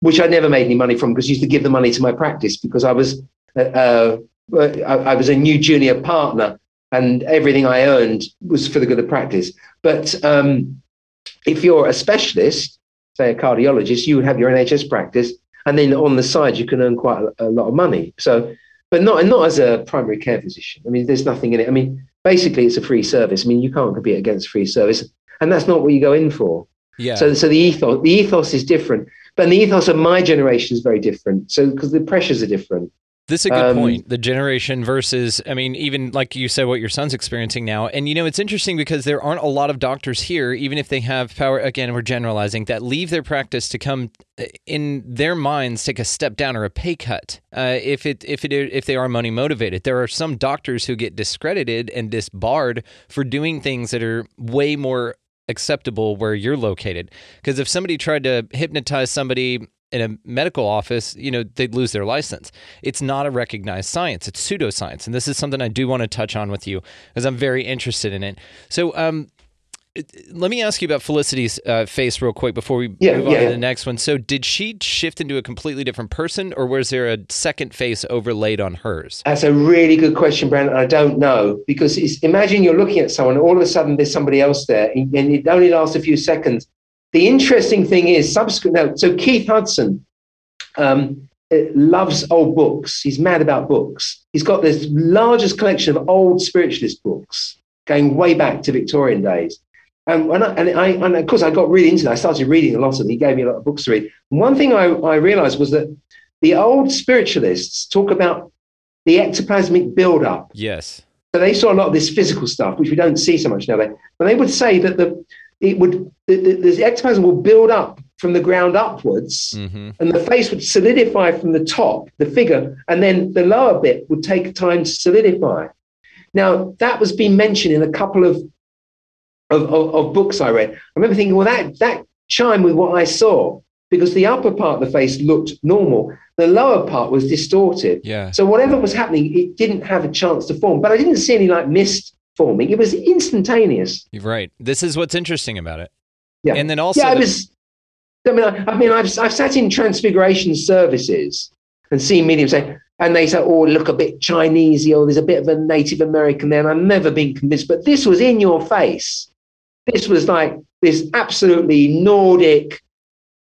which I never made any money from because I used to give the money to my practice because I was uh, I, I, was a new junior partner, and everything I earned was for the good of practice. But um, if you're a specialist, say a cardiologist, you would have your NHS practice, and then on the side you can earn quite a, a lot of money. So, but not not as a primary care physician. I mean, there's nothing in it. I mean, basically, it's a free service. I mean, you can't compete against free service, and that's not what you go in for. Yeah. So, so the ethos the ethos is different, but the ethos of my generation is very different. So, because the pressures are different. This is a good um, point. The generation versus, I mean, even like you said, what your son's experiencing now. And, you know, it's interesting because there aren't a lot of doctors here, even if they have power, again, we're generalizing, that leave their practice to come uh, in their minds take a step down or a pay cut uh, if it if it if they are money motivated. There are some doctors who get discredited and disbarred for doing things that are way more acceptable where you're located. Because if somebody tried to hypnotize somebody in a medical office, you know, they'd lose their license. It's not a recognized science; it's pseudoscience, and this is something I do want to touch on with you because I'm very interested in it. So, um, let me ask you about Felicity's uh, face real quick before we Yeah, move on yeah, to the next one. So, did she shift into a completely different person, or was there a second face overlaid on hers? That's a really good question, Brandon. I don't know because it's, imagine you're looking at someone, and all of a sudden there's somebody else there, and and it only lasts a few seconds. The interesting thing is, subsequent. No, so Keith Hudson um, uh, loves old books. He's mad about books. He's got this largest collection of old spiritualist books going way back to Victorian days. And, when I, and, I, and of course, I got really into that. I started reading a lot of them. He gave me a lot of books to read. And one thing I, I realized was that the old spiritualists talk about the ectoplasmic buildup. Yes. So they saw a lot of this physical stuff, which we don't see so much now. But they would say that the it would the, the, the ectoplasm will build up from the ground upwards, hmm and the face would solidify from the top, the figure, and then the lower bit would take time to solidify. Now that was being mentioned in a couple of of, of, of books I read. I remember thinking, well, that that chimed with what I saw because the upper part of the face looked normal, the lower part was distorted. Yeah. So whatever was happening, it didn't have a chance to form. But I didn't see any like mist forming. It was instantaneous. You're right. This is what's interesting about it. Yeah. And then also yeah, I was. I mean, I, I mean, I've I've sat in transfiguration services and seen mediums say, and they say, "Oh, look a bit Chinese, or there's a bit of a Native American there." And I've never been convinced, but this was in your face. This was like this absolutely Nordic,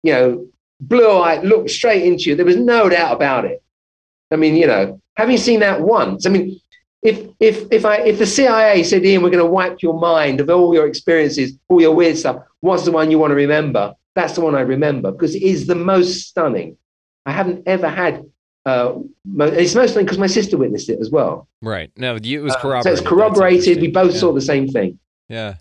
you know, blue-eyed, looked straight into you. There was no doubt about it. I mean, you know, having seen that once, I mean, if if if I if the CIA said, Ian, we're going to wipe your mind of all your experiences, all your weird stuff, what's the one you want to remember? That's the one I remember because it is the most stunning. I haven't ever had. Uh, it's most stunning because my sister witnessed it as well. right. No, it was Uh, corroborated. so it's corroborated. We both Yeah. saw the same thing. Yeah.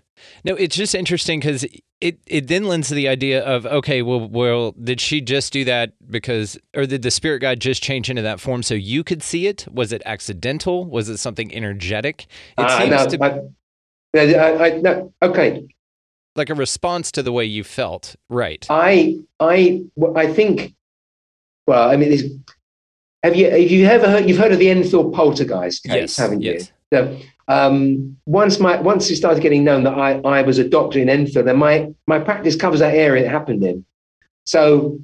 No, it's just interesting because it, it then lends to the idea of okay, well, well, did she just do that because, or did the spirit guide just change into that form so you could see it? Was it accidental? Was it something energetic? It Uh, seems no, to I, I, I, no, okay. like a response to the way you felt, right? I I I think. Well, I mean, this, have you have you ever heard you've heard of the Enfield poltergeist case, yes, haven't you? So, um, once my once it started getting known that I, I was a doctor in Enfield, then my my practice covers that area it happened in. So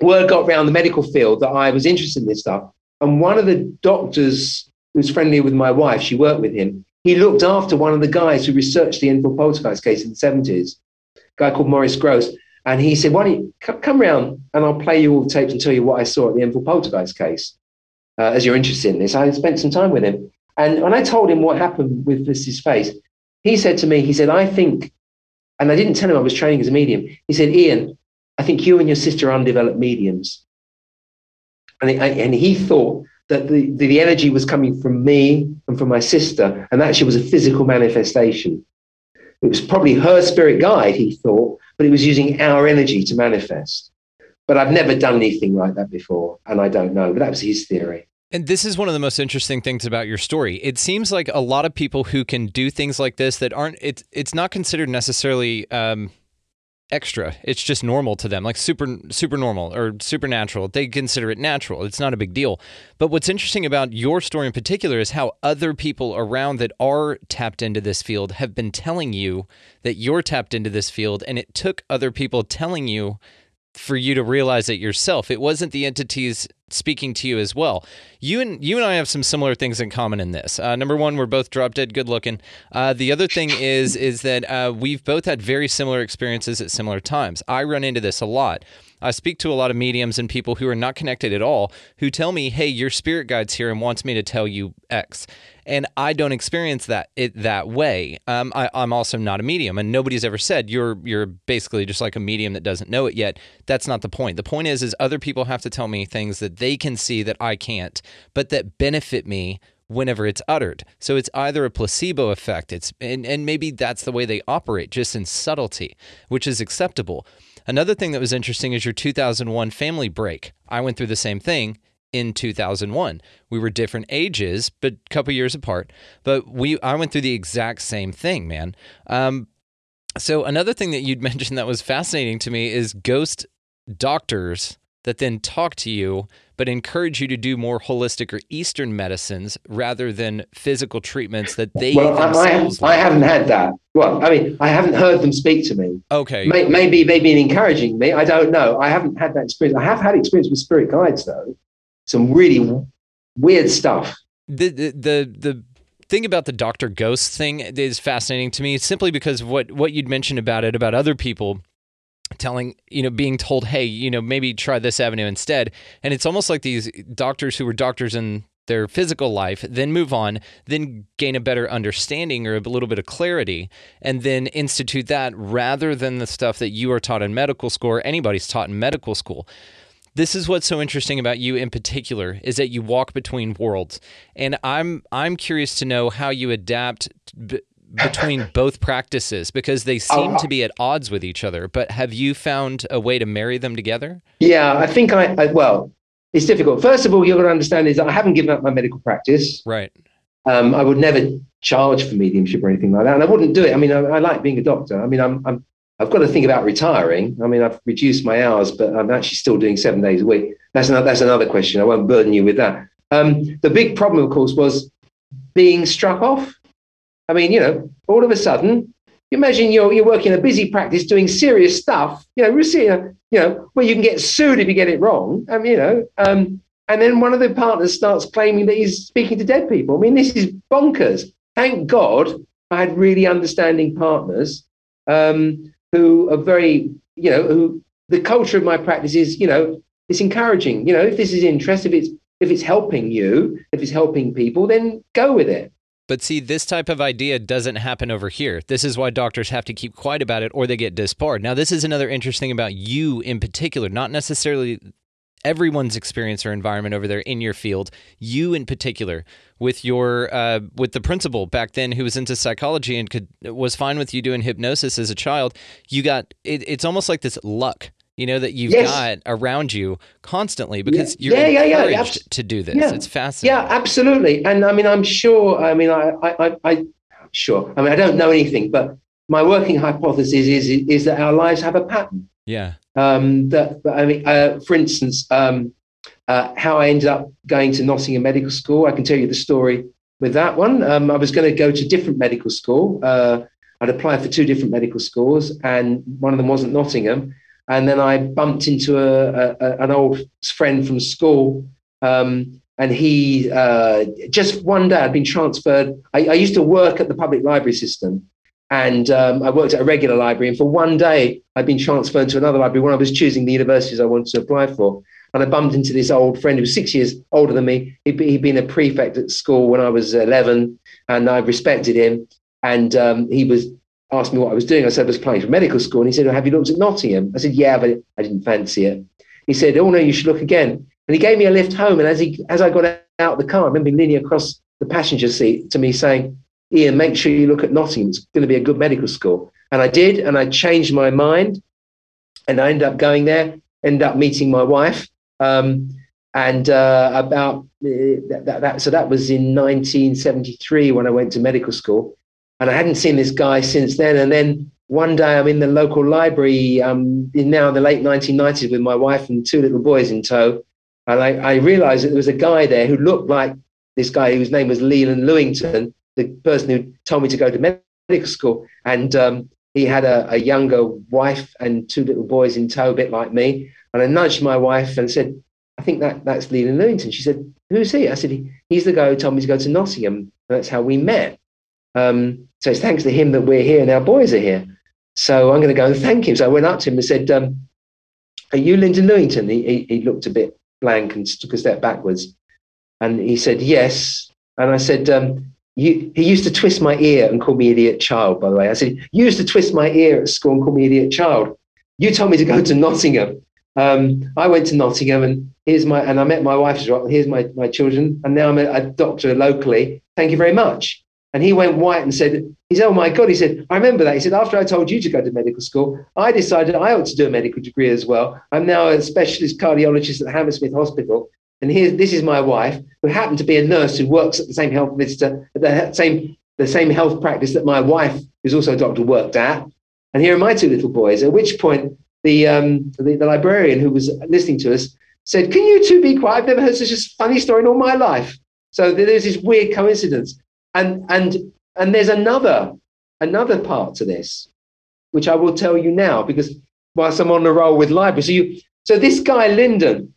word got around the medical field that I was interested in this stuff. And one of the doctors who was friendly with my wife, she worked with him. He looked after one of the guys who researched the Enfield poltergeist case in the seventies, a guy called Maurice Grosse. And he said, "Why don't you come, come round and I'll play you all the tapes and tell you what I saw at the Enfield poltergeist case, uh, as you're interested in this." I spent some time with him, and when I told him what happened with this his face, he said to me, he said, I think, and I didn't tell him I was training as a medium. He said, Ian, I think you and your sister are undeveloped mediums. And and he thought that the, the energy was coming from me and from my sister, and actually was a physical manifestation. It was probably her spirit guide, he thought, but it was using our energy to manifest. But I've never done anything like that before, and I don't know. But that was his theory. And this is one of the most interesting things about your story. It seems like a lot of people who can do things like this that aren't it's it's not considered necessarily um, extra. It's just normal to them, like super super normal or supernatural. They consider it natural. It's not a big deal. But what's interesting about your story in particular is how other people around that are tapped into this field have been telling you that you're tapped into this field, and it took other people telling you for you to realize it yourself. It wasn't the entities speaking to you as well. You and you and I have some similar things in common in this. Uh, number one, we're both drop dead good looking. Uh, the other thing is is that uh, we've both had very similar experiences at similar times. I run into this a lot. I speak to a lot of mediums and people who are not connected at all who tell me, "Hey, your spirit guide's here and wants me to tell you X," and I don't experience that it that way. Um, I, I'm also not a medium, and nobody's ever said you're you're basically just like a medium that doesn't know it yet. That's not the point. The point is, is other people have to tell me things that they can see that I can't, but that benefit me whenever it's uttered. So it's either a placebo effect, it's and, and maybe that's the way they operate, just in subtlety, which is acceptable. Another thing that was interesting is your 2001 family break. I went through the same thing in 2001. We were different ages, but a couple years apart. But we, I went through the exact same thing, man. Um, so another thing that you'd mentioned that was fascinating to me is ghost doctors that then talk to you but encourage you to do more holistic or Eastern medicines rather than physical treatments that they well, I, themselves. I haven't had that. Well, I mean, I haven't heard them speak to me. okay. May, maybe they've been encouraging me. I don't know. I haven't had that experience. I have had experience with spirit guides, though. Some really mm-hmm. weird stuff. the the the, the thing about the Doctor Ghost thing is fascinating to me, simply because of what what you'd mentioned about it about other people telling you know being told hey you know maybe try this avenue instead. And it's almost like these doctors who were doctors in their physical life then move on then gain a better understanding or a little bit of clarity and then institute that rather than the stuff that you are taught in medical school or anybody's taught in medical school this is what's so interesting about you in particular is that you walk between worlds and i'm i'm curious to know how you adapt b- between both practices because they seem Oh, to be at odds with each other but have you found a way to marry them together Yeah, I think I, I well, it's difficult. First of all, you've got to understand is that I haven't given up my medical practice. right Um, I would never charge for mediumship or anything like that, and I wouldn't do it. I mean, I, I like being a doctor. I mean, I'm, I'm I've got to think about retiring. I mean, I've reduced my hours, but I'm actually still doing seven days a week. That's another, that's another question. I won't burden you with that. Um, the big problem, of course, was being struck off. I mean, you know, all of a sudden, you imagine you're you're working in a busy practice doing serious stuff. You know, you know, where you can get sued if you get it wrong. I mean, you know, um, and then one of the partners starts claiming that he's speaking to dead people. I mean, this is bonkers. Thank God I had really understanding partners um, who are very, you know, who the culture of my practice is, you know, it's encouraging. You know, if this is interest, if it's if it's helping you, if it's helping people, then go with it. But see, this type of idea doesn't happen over here. This is why doctors have to keep quiet about it or they get disbarred. Now, this is another interesting about you in particular, not necessarily everyone's experience or environment over there in your field. You in particular, with your uh, with the principal back then who was into psychology and could was fine with you doing hypnosis as a child. You got it, it's almost like this luck. You know that you've Yes. got around you constantly because Yeah. you're Yeah, yeah, yeah, encouraged abs- to do this. Yeah. It's fascinating. Yeah, absolutely. And I mean, I'm sure. I mean, I, I, I, I sure. I mean, I don't know anything, but my working hypothesis is is that our lives have a pattern. Yeah. Um, that I mean, uh, for instance, um, uh, how I ended up going to Nottingham Medical School. I can tell you the story with that one. Um, I was going to go to different medical school. Uh, I'd applied for two different medical schools, and one of them wasn't Nottingham. And then I bumped into a, a, an old friend from school, um, and he uh, just one day I'd been transferred. I, I used to work at the public library system, and um, I worked at a regular library. And for one day, I'd been transferred to another library when I was choosing the universities I wanted to apply for. And I bumped into this old friend who was six years older than me. He'd, be, he'd been a prefect at school when I was 11, and I respected him. And um, he was asked me what I was doing. I said I was applying for medical school, and he said, "Have you looked at Nottingham?" I said, "Yeah, but I didn't fancy it." He said, "Oh no, you should look again." And he gave me a lift home. And as he as I got out of the car, I remember leaning across the passenger seat to me saying, Ian, make sure you look at Nottingham. It's going to be a good medical school. And I did, and I changed my mind. And I ended up going there, ended up meeting my wife. Um, and uh, about uh, that, that, so that was in 1973 when I went to medical school. And I hadn't seen this guy since then. And then one day I'm in the local library um, in now in the late 1990s with my wife and two little boys in tow. And I, I realized that there was a guy there who looked like this guy whose name was Leland Lewington, the person who told me to go to medical school. And um, he had a, a younger wife and two little boys in tow, a bit like me. And I nudged my wife and said, I think that, that's Leland Lewington. She said, Who's he? I said, he, He's the guy who told me to go to Nottingham. And that's how we met. Um, so it's thanks to him that we're here and our boys are here. So I'm going to go and thank him. So I went up to him and said, um, Are you Lyndon Lewington? He, he, he looked a bit blank and took a step backwards. And he said, Yes. And I said, um, He used to twist my ear and call me idiot child, by the way. I said, You used to twist my ear at school and call me idiot child. You told me to go to Nottingham. Um, I went to Nottingham and here's my, and I met my wife as well. Here's my, my children. And now I'm a, a doctor locally. Thank you very much. And he went white and said, he said, oh my God. He said, I remember that. He said, after I told you to go to medical school, I decided I ought to do a medical degree as well. I'm now a specialist cardiologist at Hammersmith Hospital. And here, this is my wife, who happened to be a nurse who works at the same health visitor, at the same, the same health practice that my wife, who's also a doctor, worked at. And here are my two little boys. At which point, the, um, the the librarian who was listening to us said, "Can you two be quiet? I've never heard such a funny story in all my life." So there's this weird coincidence, and and and there's another another part to this, which I will tell you now because whilst I'm on the roll with library, so you so this guy Lyndon,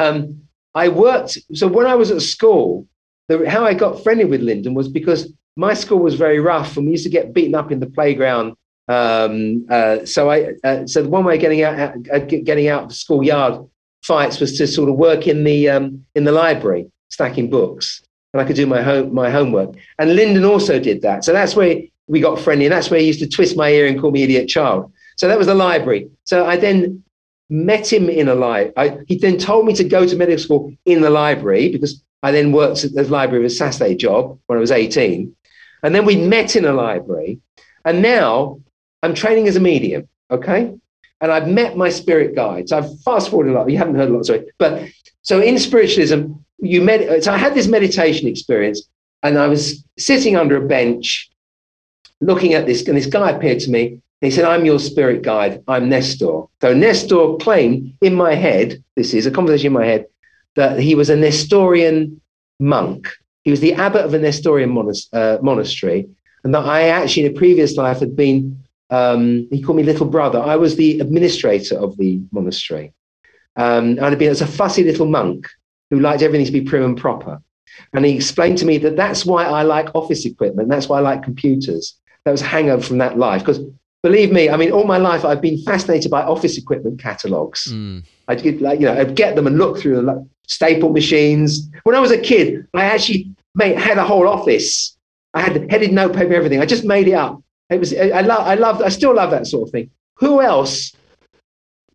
um, I worked. So when I was at school, the, how I got friendly with Lyndon was because my school was very rough, and we used to get beaten up in the playground. Um, uh, so I, uh, so the one way of getting out, uh, getting out of the schoolyard fights was to sort of work in the um, in the library, stacking books, and I could do my home my homework. And Lyndon also did that. So that's where we got friendly, and that's where he used to twist my ear and call me idiot child. So that was the library. So I then met him in a library. He then told me to go to medical school in the library because I then worked at the library of a Saturday job when I was 18. And then we met in a library. And now I'm training as a medium, okay? And I've met my spirit guides. I've fast forwarded a lot. You haven't heard a lot, sorry. But so in spiritualism, you med- so I had this meditation experience, and I was sitting under a bench looking at this, and this guy appeared to me. He said, I'm your spirit guide. I'm Nestor. So Nestor claimed in my head, this is a conversation in my head, that he was a Nestorian monk. He was the abbot of a Nestorian monas- uh, monastery, and that I actually in a previous life had been, um, he called me little brother. I was the administrator of the monastery. Um, I'd been as a fussy little monk who liked everything to be prim and proper. And he explained to me that that's why I like office equipment. That's why I like computers. That was hangover from that life. Because believe me, I mean, all my life I've been fascinated by office equipment catalogs. Mm. I'd get like, you know, I'd get them and look through them, like staple machines. When I was a kid, I actually made, had a whole office. I had headed notepaper, everything. I just made it up. It was, I, I love, I love, I still love that sort of thing. Who else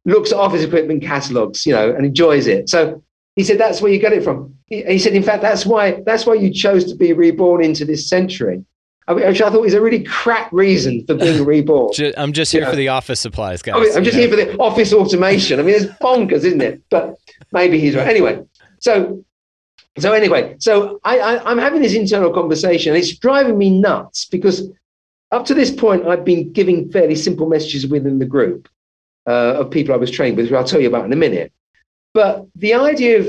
looks at office equipment catalogs, you know, and enjoys it? So he said, that's where you get it from. He, he said, in fact, that's why, that's why you chose to be reborn into this century. Which I thought was a really crap reason for being reborn. I'm just here for the office supplies, guys. I mean, I'm just here for the office automation. I mean, it's bonkers, isn't it? But maybe he's right. Anyway, so so anyway, so I, I I'm having this internal conversation. And it's driving me nuts because up to this point, I've been giving fairly simple messages within the group uh, of people I was trained with, which I'll tell you about in a minute. But the idea of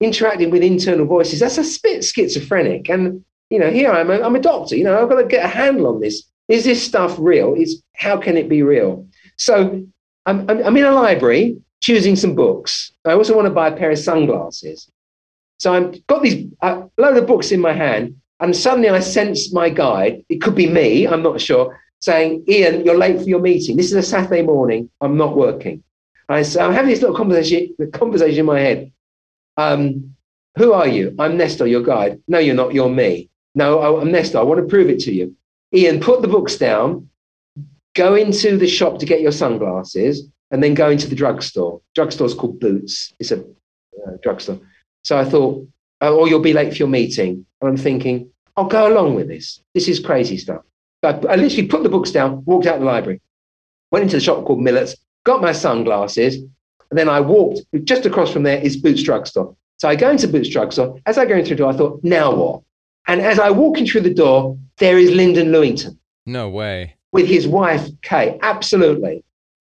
interacting with internal voices, that's a bit schizophrenic. And, you know, here I'm a, I'm a doctor, you know, I've got to get a handle on this. Is this stuff real? Is how can it be real? So I'm, I'm, I'm in a library choosing some books. I also want to buy a pair of sunglasses. So I've got these a load of books in my hand, and suddenly I sense my guide. It could be me, I'm not sure, saying, Ian, you're late for your meeting. This is a Saturday morning. I'm not working. I, so I'm having this little conversation, the conversation in my head. Um, who are you? I'm Nestor, your guide. No, you're not. You're me. No, I'm Nestor. I want to prove it to you. Ian, put the books down, go into the shop to get your sunglasses, and then go into the drugstore. Drugstore's called Boots. It's a uh, drugstore. So I thought, oh, or you'll be late for your meeting. And I'm thinking, I'll go along with this. This is crazy stuff. I, I literally put the books down, walked out the library, went into the shop called Millet's, got my sunglasses, and then I walked just across from there is Boots Drugstore. So I go into Boots Drugstore. As I go into the door, I thought, now what? And as I walk in through the door, there is Lyndon Lewington No way. with his wife, Kay. Absolutely.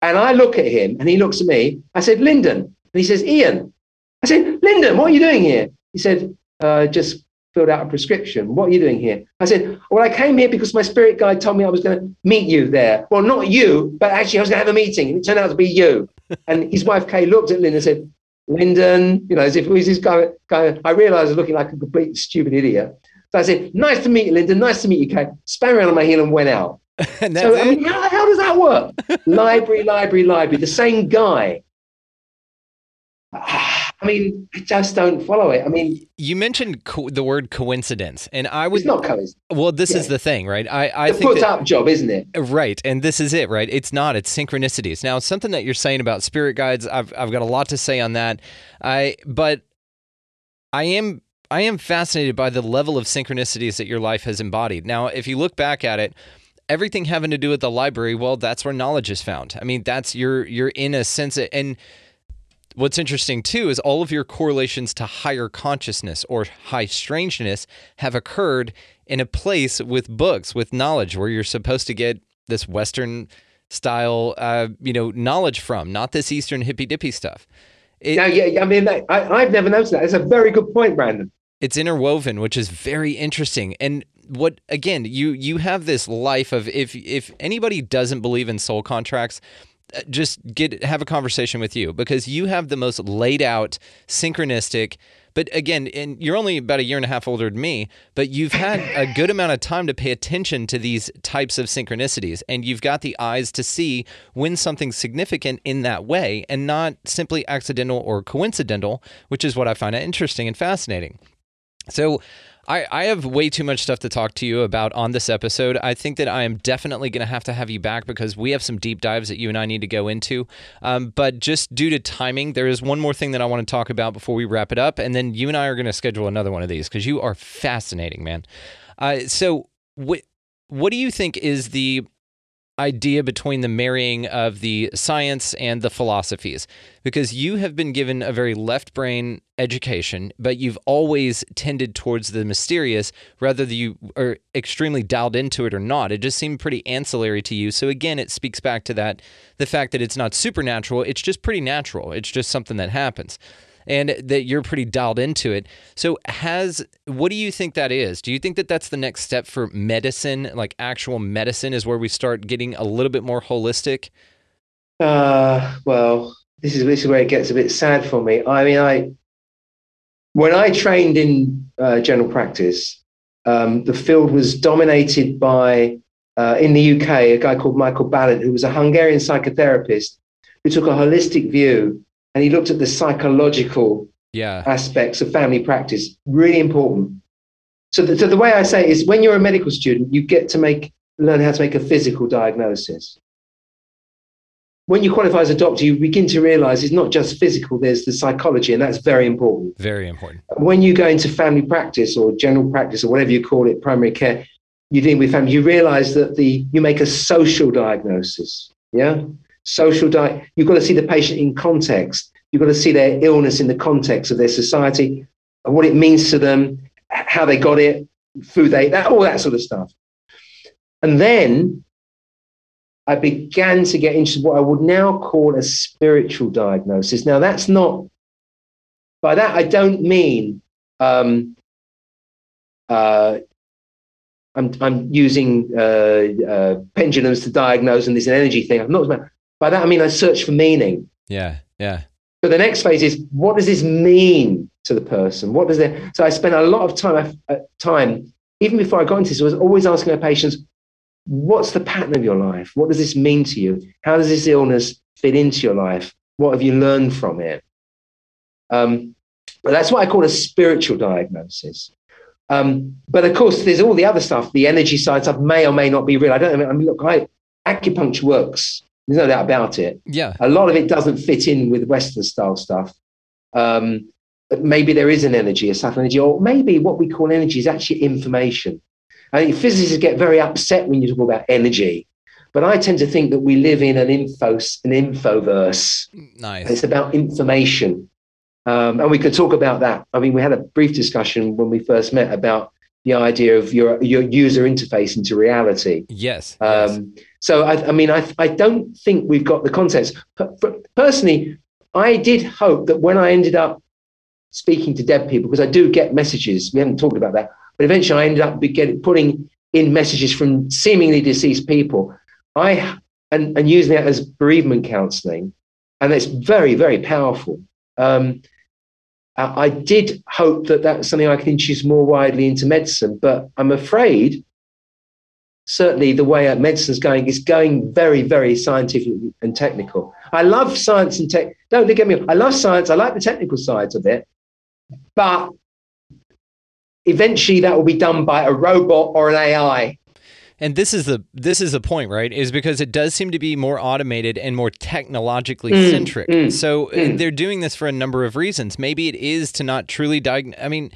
And I look at him and he looks at me. I said, Lyndon. And he says, Ian. I said, Lyndon, what are you doing here? He said, uh, just filled out a prescription. What are you doing here? I said, well, I came here because my spirit guide told me I was going to meet you there. Well, not you, but actually I was going to have a meeting. And it turned out to be you. and his wife, Kay, looked at Lyndon and said, Lyndon, you know, as if it was this guy. guy I realized I was looking like a complete stupid idiot. So I said, nice to meet you, Linda. Nice to meet you, Kate. Span around on my heel and went out. and So, I mean, how the hell does that work? library, library, library, the same guy. I mean, I just don't follow it. I mean, you mentioned co- the word coincidence, and I was not coincidence. Well, this is the thing, right? I, I It's think put that, up job, isn't it? Right, and this is it, right? It's not. It's synchronicities. Now, something that you're saying about spirit guides, I've I've got a lot to say on that. I but I am I am fascinated by the level of synchronicities that your life has embodied. Now, if you look back at it, everything having to do with the library, well, that's where knowledge is found. I mean, that's you're you're in a sense and what's interesting too is all of your correlations to higher consciousness or high strangeness have occurred in a place with books with knowledge where you're supposed to get this western style, uh, you know, knowledge from, not this Eastern hippy dippy stuff. It, Now, yeah, I mean, I, I've never noticed that. It's a very good point, Brandon. it's interwoven, which is very interesting. And what again, you you have this life of if if anybody doesn't believe in soul contracts, uh, just get have a conversation with you because you have the most laid out synchronistic but again and you're only about a year and a half older than me but you've had a good amount of time to pay attention to these types of synchronicities and you've got the eyes to see when something's significant in that way and not simply accidental or coincidental which is what i find interesting and fascinating. So I, I have way too much stuff to talk to you about on this episode. I think that I am definitely going to have to have you back because we have some deep dives that you and I need to go into. Um, but just due to timing, there is one more thing that I want to talk about before we wrap it up. And then you and I are going to schedule another one of these because you are fascinating, man. Uh, so, what, what do you think is the idea between the marrying of the science and the philosophies. Because you have been given a very left brain education but you've always tended towards the mysterious rather than you are extremely dialed into it or not. It just seemed pretty ancillary to you. So again it speaks back to that the fact that it's not supernatural it's just pretty natural. It's just something that happens and that you're pretty dialed into it. So, has what do you think that is? Do you think that that's the next step for medicine? Like actual medicine is where we start getting a little bit more holistic. Uh, well, this is this is where it gets a bit sad for me. I mean, I when I trained in uh, general practice, um, the field was dominated by uh, in the UK a guy called Michael Balint, who was a Hungarian psychotherapist who took a holistic view and he looked at the psychological Yeah. aspects of family practice. Really important. So, the, so the way I say it is, when you're a medical student, you get to make learn how to make a physical diagnosis. When you qualify as a doctor, you begin to realize it's not just physical, there's the psychology, and that's very important. Very important. When you go into family practice or general practice or whatever you call it, primary care, you're dealing with family, you realize that the you make a social diagnosis. Yeah? Social diet. You've got to see the patient in context. You've got to see their illness in the context of their society, and what it means to them, how they got it, food they that all that sort of stuff. And then I began to get into what I would now call a spiritual diagnosis. Now, that's not, by that, I don't mean, um, uh, I'm, I'm using uh, uh, pendulums to diagnose and an energy thing. I'm not, by that, I mean, I search for meaning. Yeah. Yeah. But the next phase is what does this mean to the person? What does it? So I spent a lot of time, uh, time even before I got into this, I was always asking my patients, what's the pattern of your life? What does this mean to you? How does this illness fit into your life? What have you learned from it? Um, but that's what I call a spiritual diagnosis. Um, but of course, there's all the other stuff, the energy side stuff may or may not be real. I don't know. I mean, look, I, acupuncture works. There's no doubt about it. Yeah. A lot of it doesn't fit in with Western style stuff. Um, but maybe there is an energy, a subtle energy, or maybe what we call energy is actually information. I think physicists get very upset when you talk about energy, but I tend to think that we live in an info an infoverse. Nice. It's about information, um, and we could talk about that. I mean, we had a brief discussion when we first met about the idea of your your user interface into reality. Yes. yes. Um, so I, I mean, I, I don't think we've got the context. Personally, I did hope that when I ended up speaking to dead people, because I do get messages, we haven't talked about that, but eventually I ended up getting, putting in messages from seemingly deceased people. I and, and using that as bereavement counselling, and it's very very powerful. Um, I I did hope that that's something I can introduce more widely into medicine, but I'm afraid certainly the way medicine's going is going very, very scientific and technical. I love science and tech. Don't get me wrong. I love science. I like the technical sides of it, but eventually that will be done by a robot or an AI. And this is the this is the point, right? Is because it does seem to be more automated and more technologically Mm, centric. mm, so uh, mm. they're doing this for a number of reasons. Maybe it is to not truly diagnose. I mean,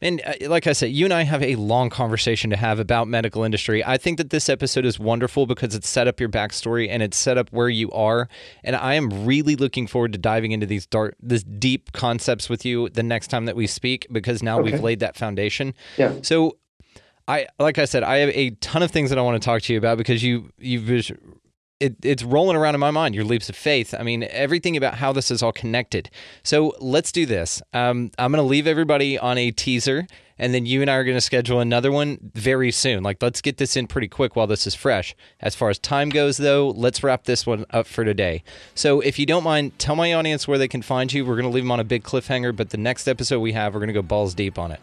and uh, like I said, you and I have a long conversation to have about medical industry. I think that this episode is wonderful because it's set up your backstory and it's set up where you are. And I am really looking forward to diving into these dark, this deep concepts with you the next time that we speak because now we've laid that foundation. Yeah. So I like I said, I have a ton of things that I want to talk to you about because you you've it, it's rolling around in my mind your leaps of faith. I mean everything about how this is all connected. So let's do this. Um, i'm going to leave everybody on a teaser and then you and i are going to schedule another one very soon. Like let's get this in pretty quick while this is fresh. As far as time goes though let's wrap this one up for today. So if you don't mind tell my audience where they can find you. We're going to leave them on a big cliffhanger but the next episode we have we're going to go balls deep on it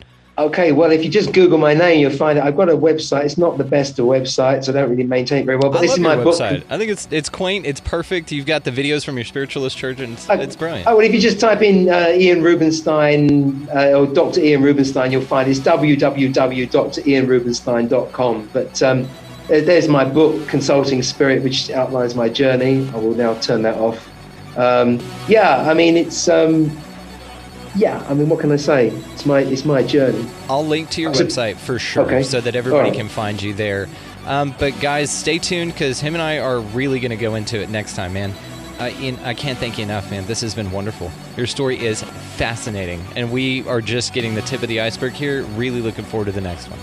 Okay, well, if you just Google my name, you'll find it. I've got a website. It's not the best of websites. I don't really maintain it very well, but I this is my website. book. I think it's it's quaint, it's perfect. You've got the videos from your spiritualist church, and it's, it's brilliant. Oh, well, if you just type in uh, Ian Rubenstein uh, or Dr. Ian Rubenstein, you'll find it's www.drianrubenstein.com. But um, there- there's my book, Consulting Spirit, which outlines my journey. I will now turn that off. Um, yeah, I mean, it's. Um, yeah, I mean, what can I say? It's my it's my journey. I'll link to your So- website for sure, Okay. so that everybody right. can find you there. Um, but guys, stay tuned because him and I are really going to go into it next time, man. Uh, I can't thank you enough, man. This has been wonderful. Your story is fascinating, and we are just getting the tip of the iceberg here. Really looking forward to the next one.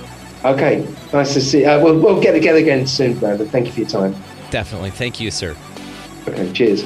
Okay, nice to see. Uh, we'll, we'll get together again soon, Brandon. Thank you for your time. Definitely. Thank you, sir. Okay, cheers.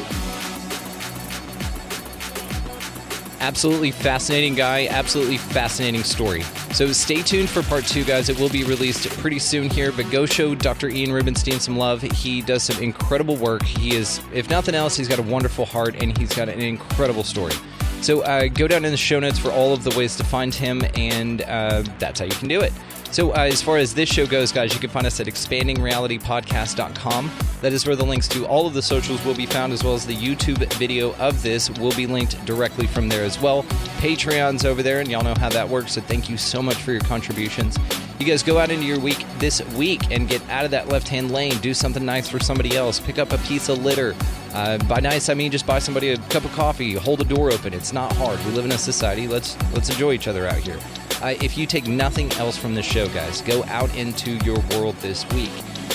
Absolutely fascinating guy, absolutely fascinating story. So stay tuned for part two, guys. It will be released pretty soon here, but go show Dr. Ian Rubenstein some love. He does some incredible work. He is, if nothing else, he's got a wonderful heart and he's got an incredible story. So uh, go down in the show notes for all of the ways to find him, and uh, that's how you can do it. So, uh, as far as this show goes, guys, you can find us at expandingrealitypodcast.com. That is where the links to all of the socials will be found, as well as the YouTube video of this will be linked directly from there as well. Patreon's over there, and y'all know how that works. So, thank you so much for your contributions. You guys go out into your week this week and get out of that left hand lane. Do something nice for somebody else. Pick up a piece of litter. Uh, by nice, I mean just buy somebody a cup of coffee. Hold a door open. It's not hard. We live in a society. Let's let's enjoy each other out here. Uh, if you take nothing else from this show, guys, go out into your world this week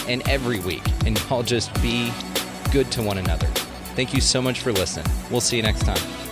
and every week, and y'all just be good to one another. Thank you so much for listening. We'll see you next time.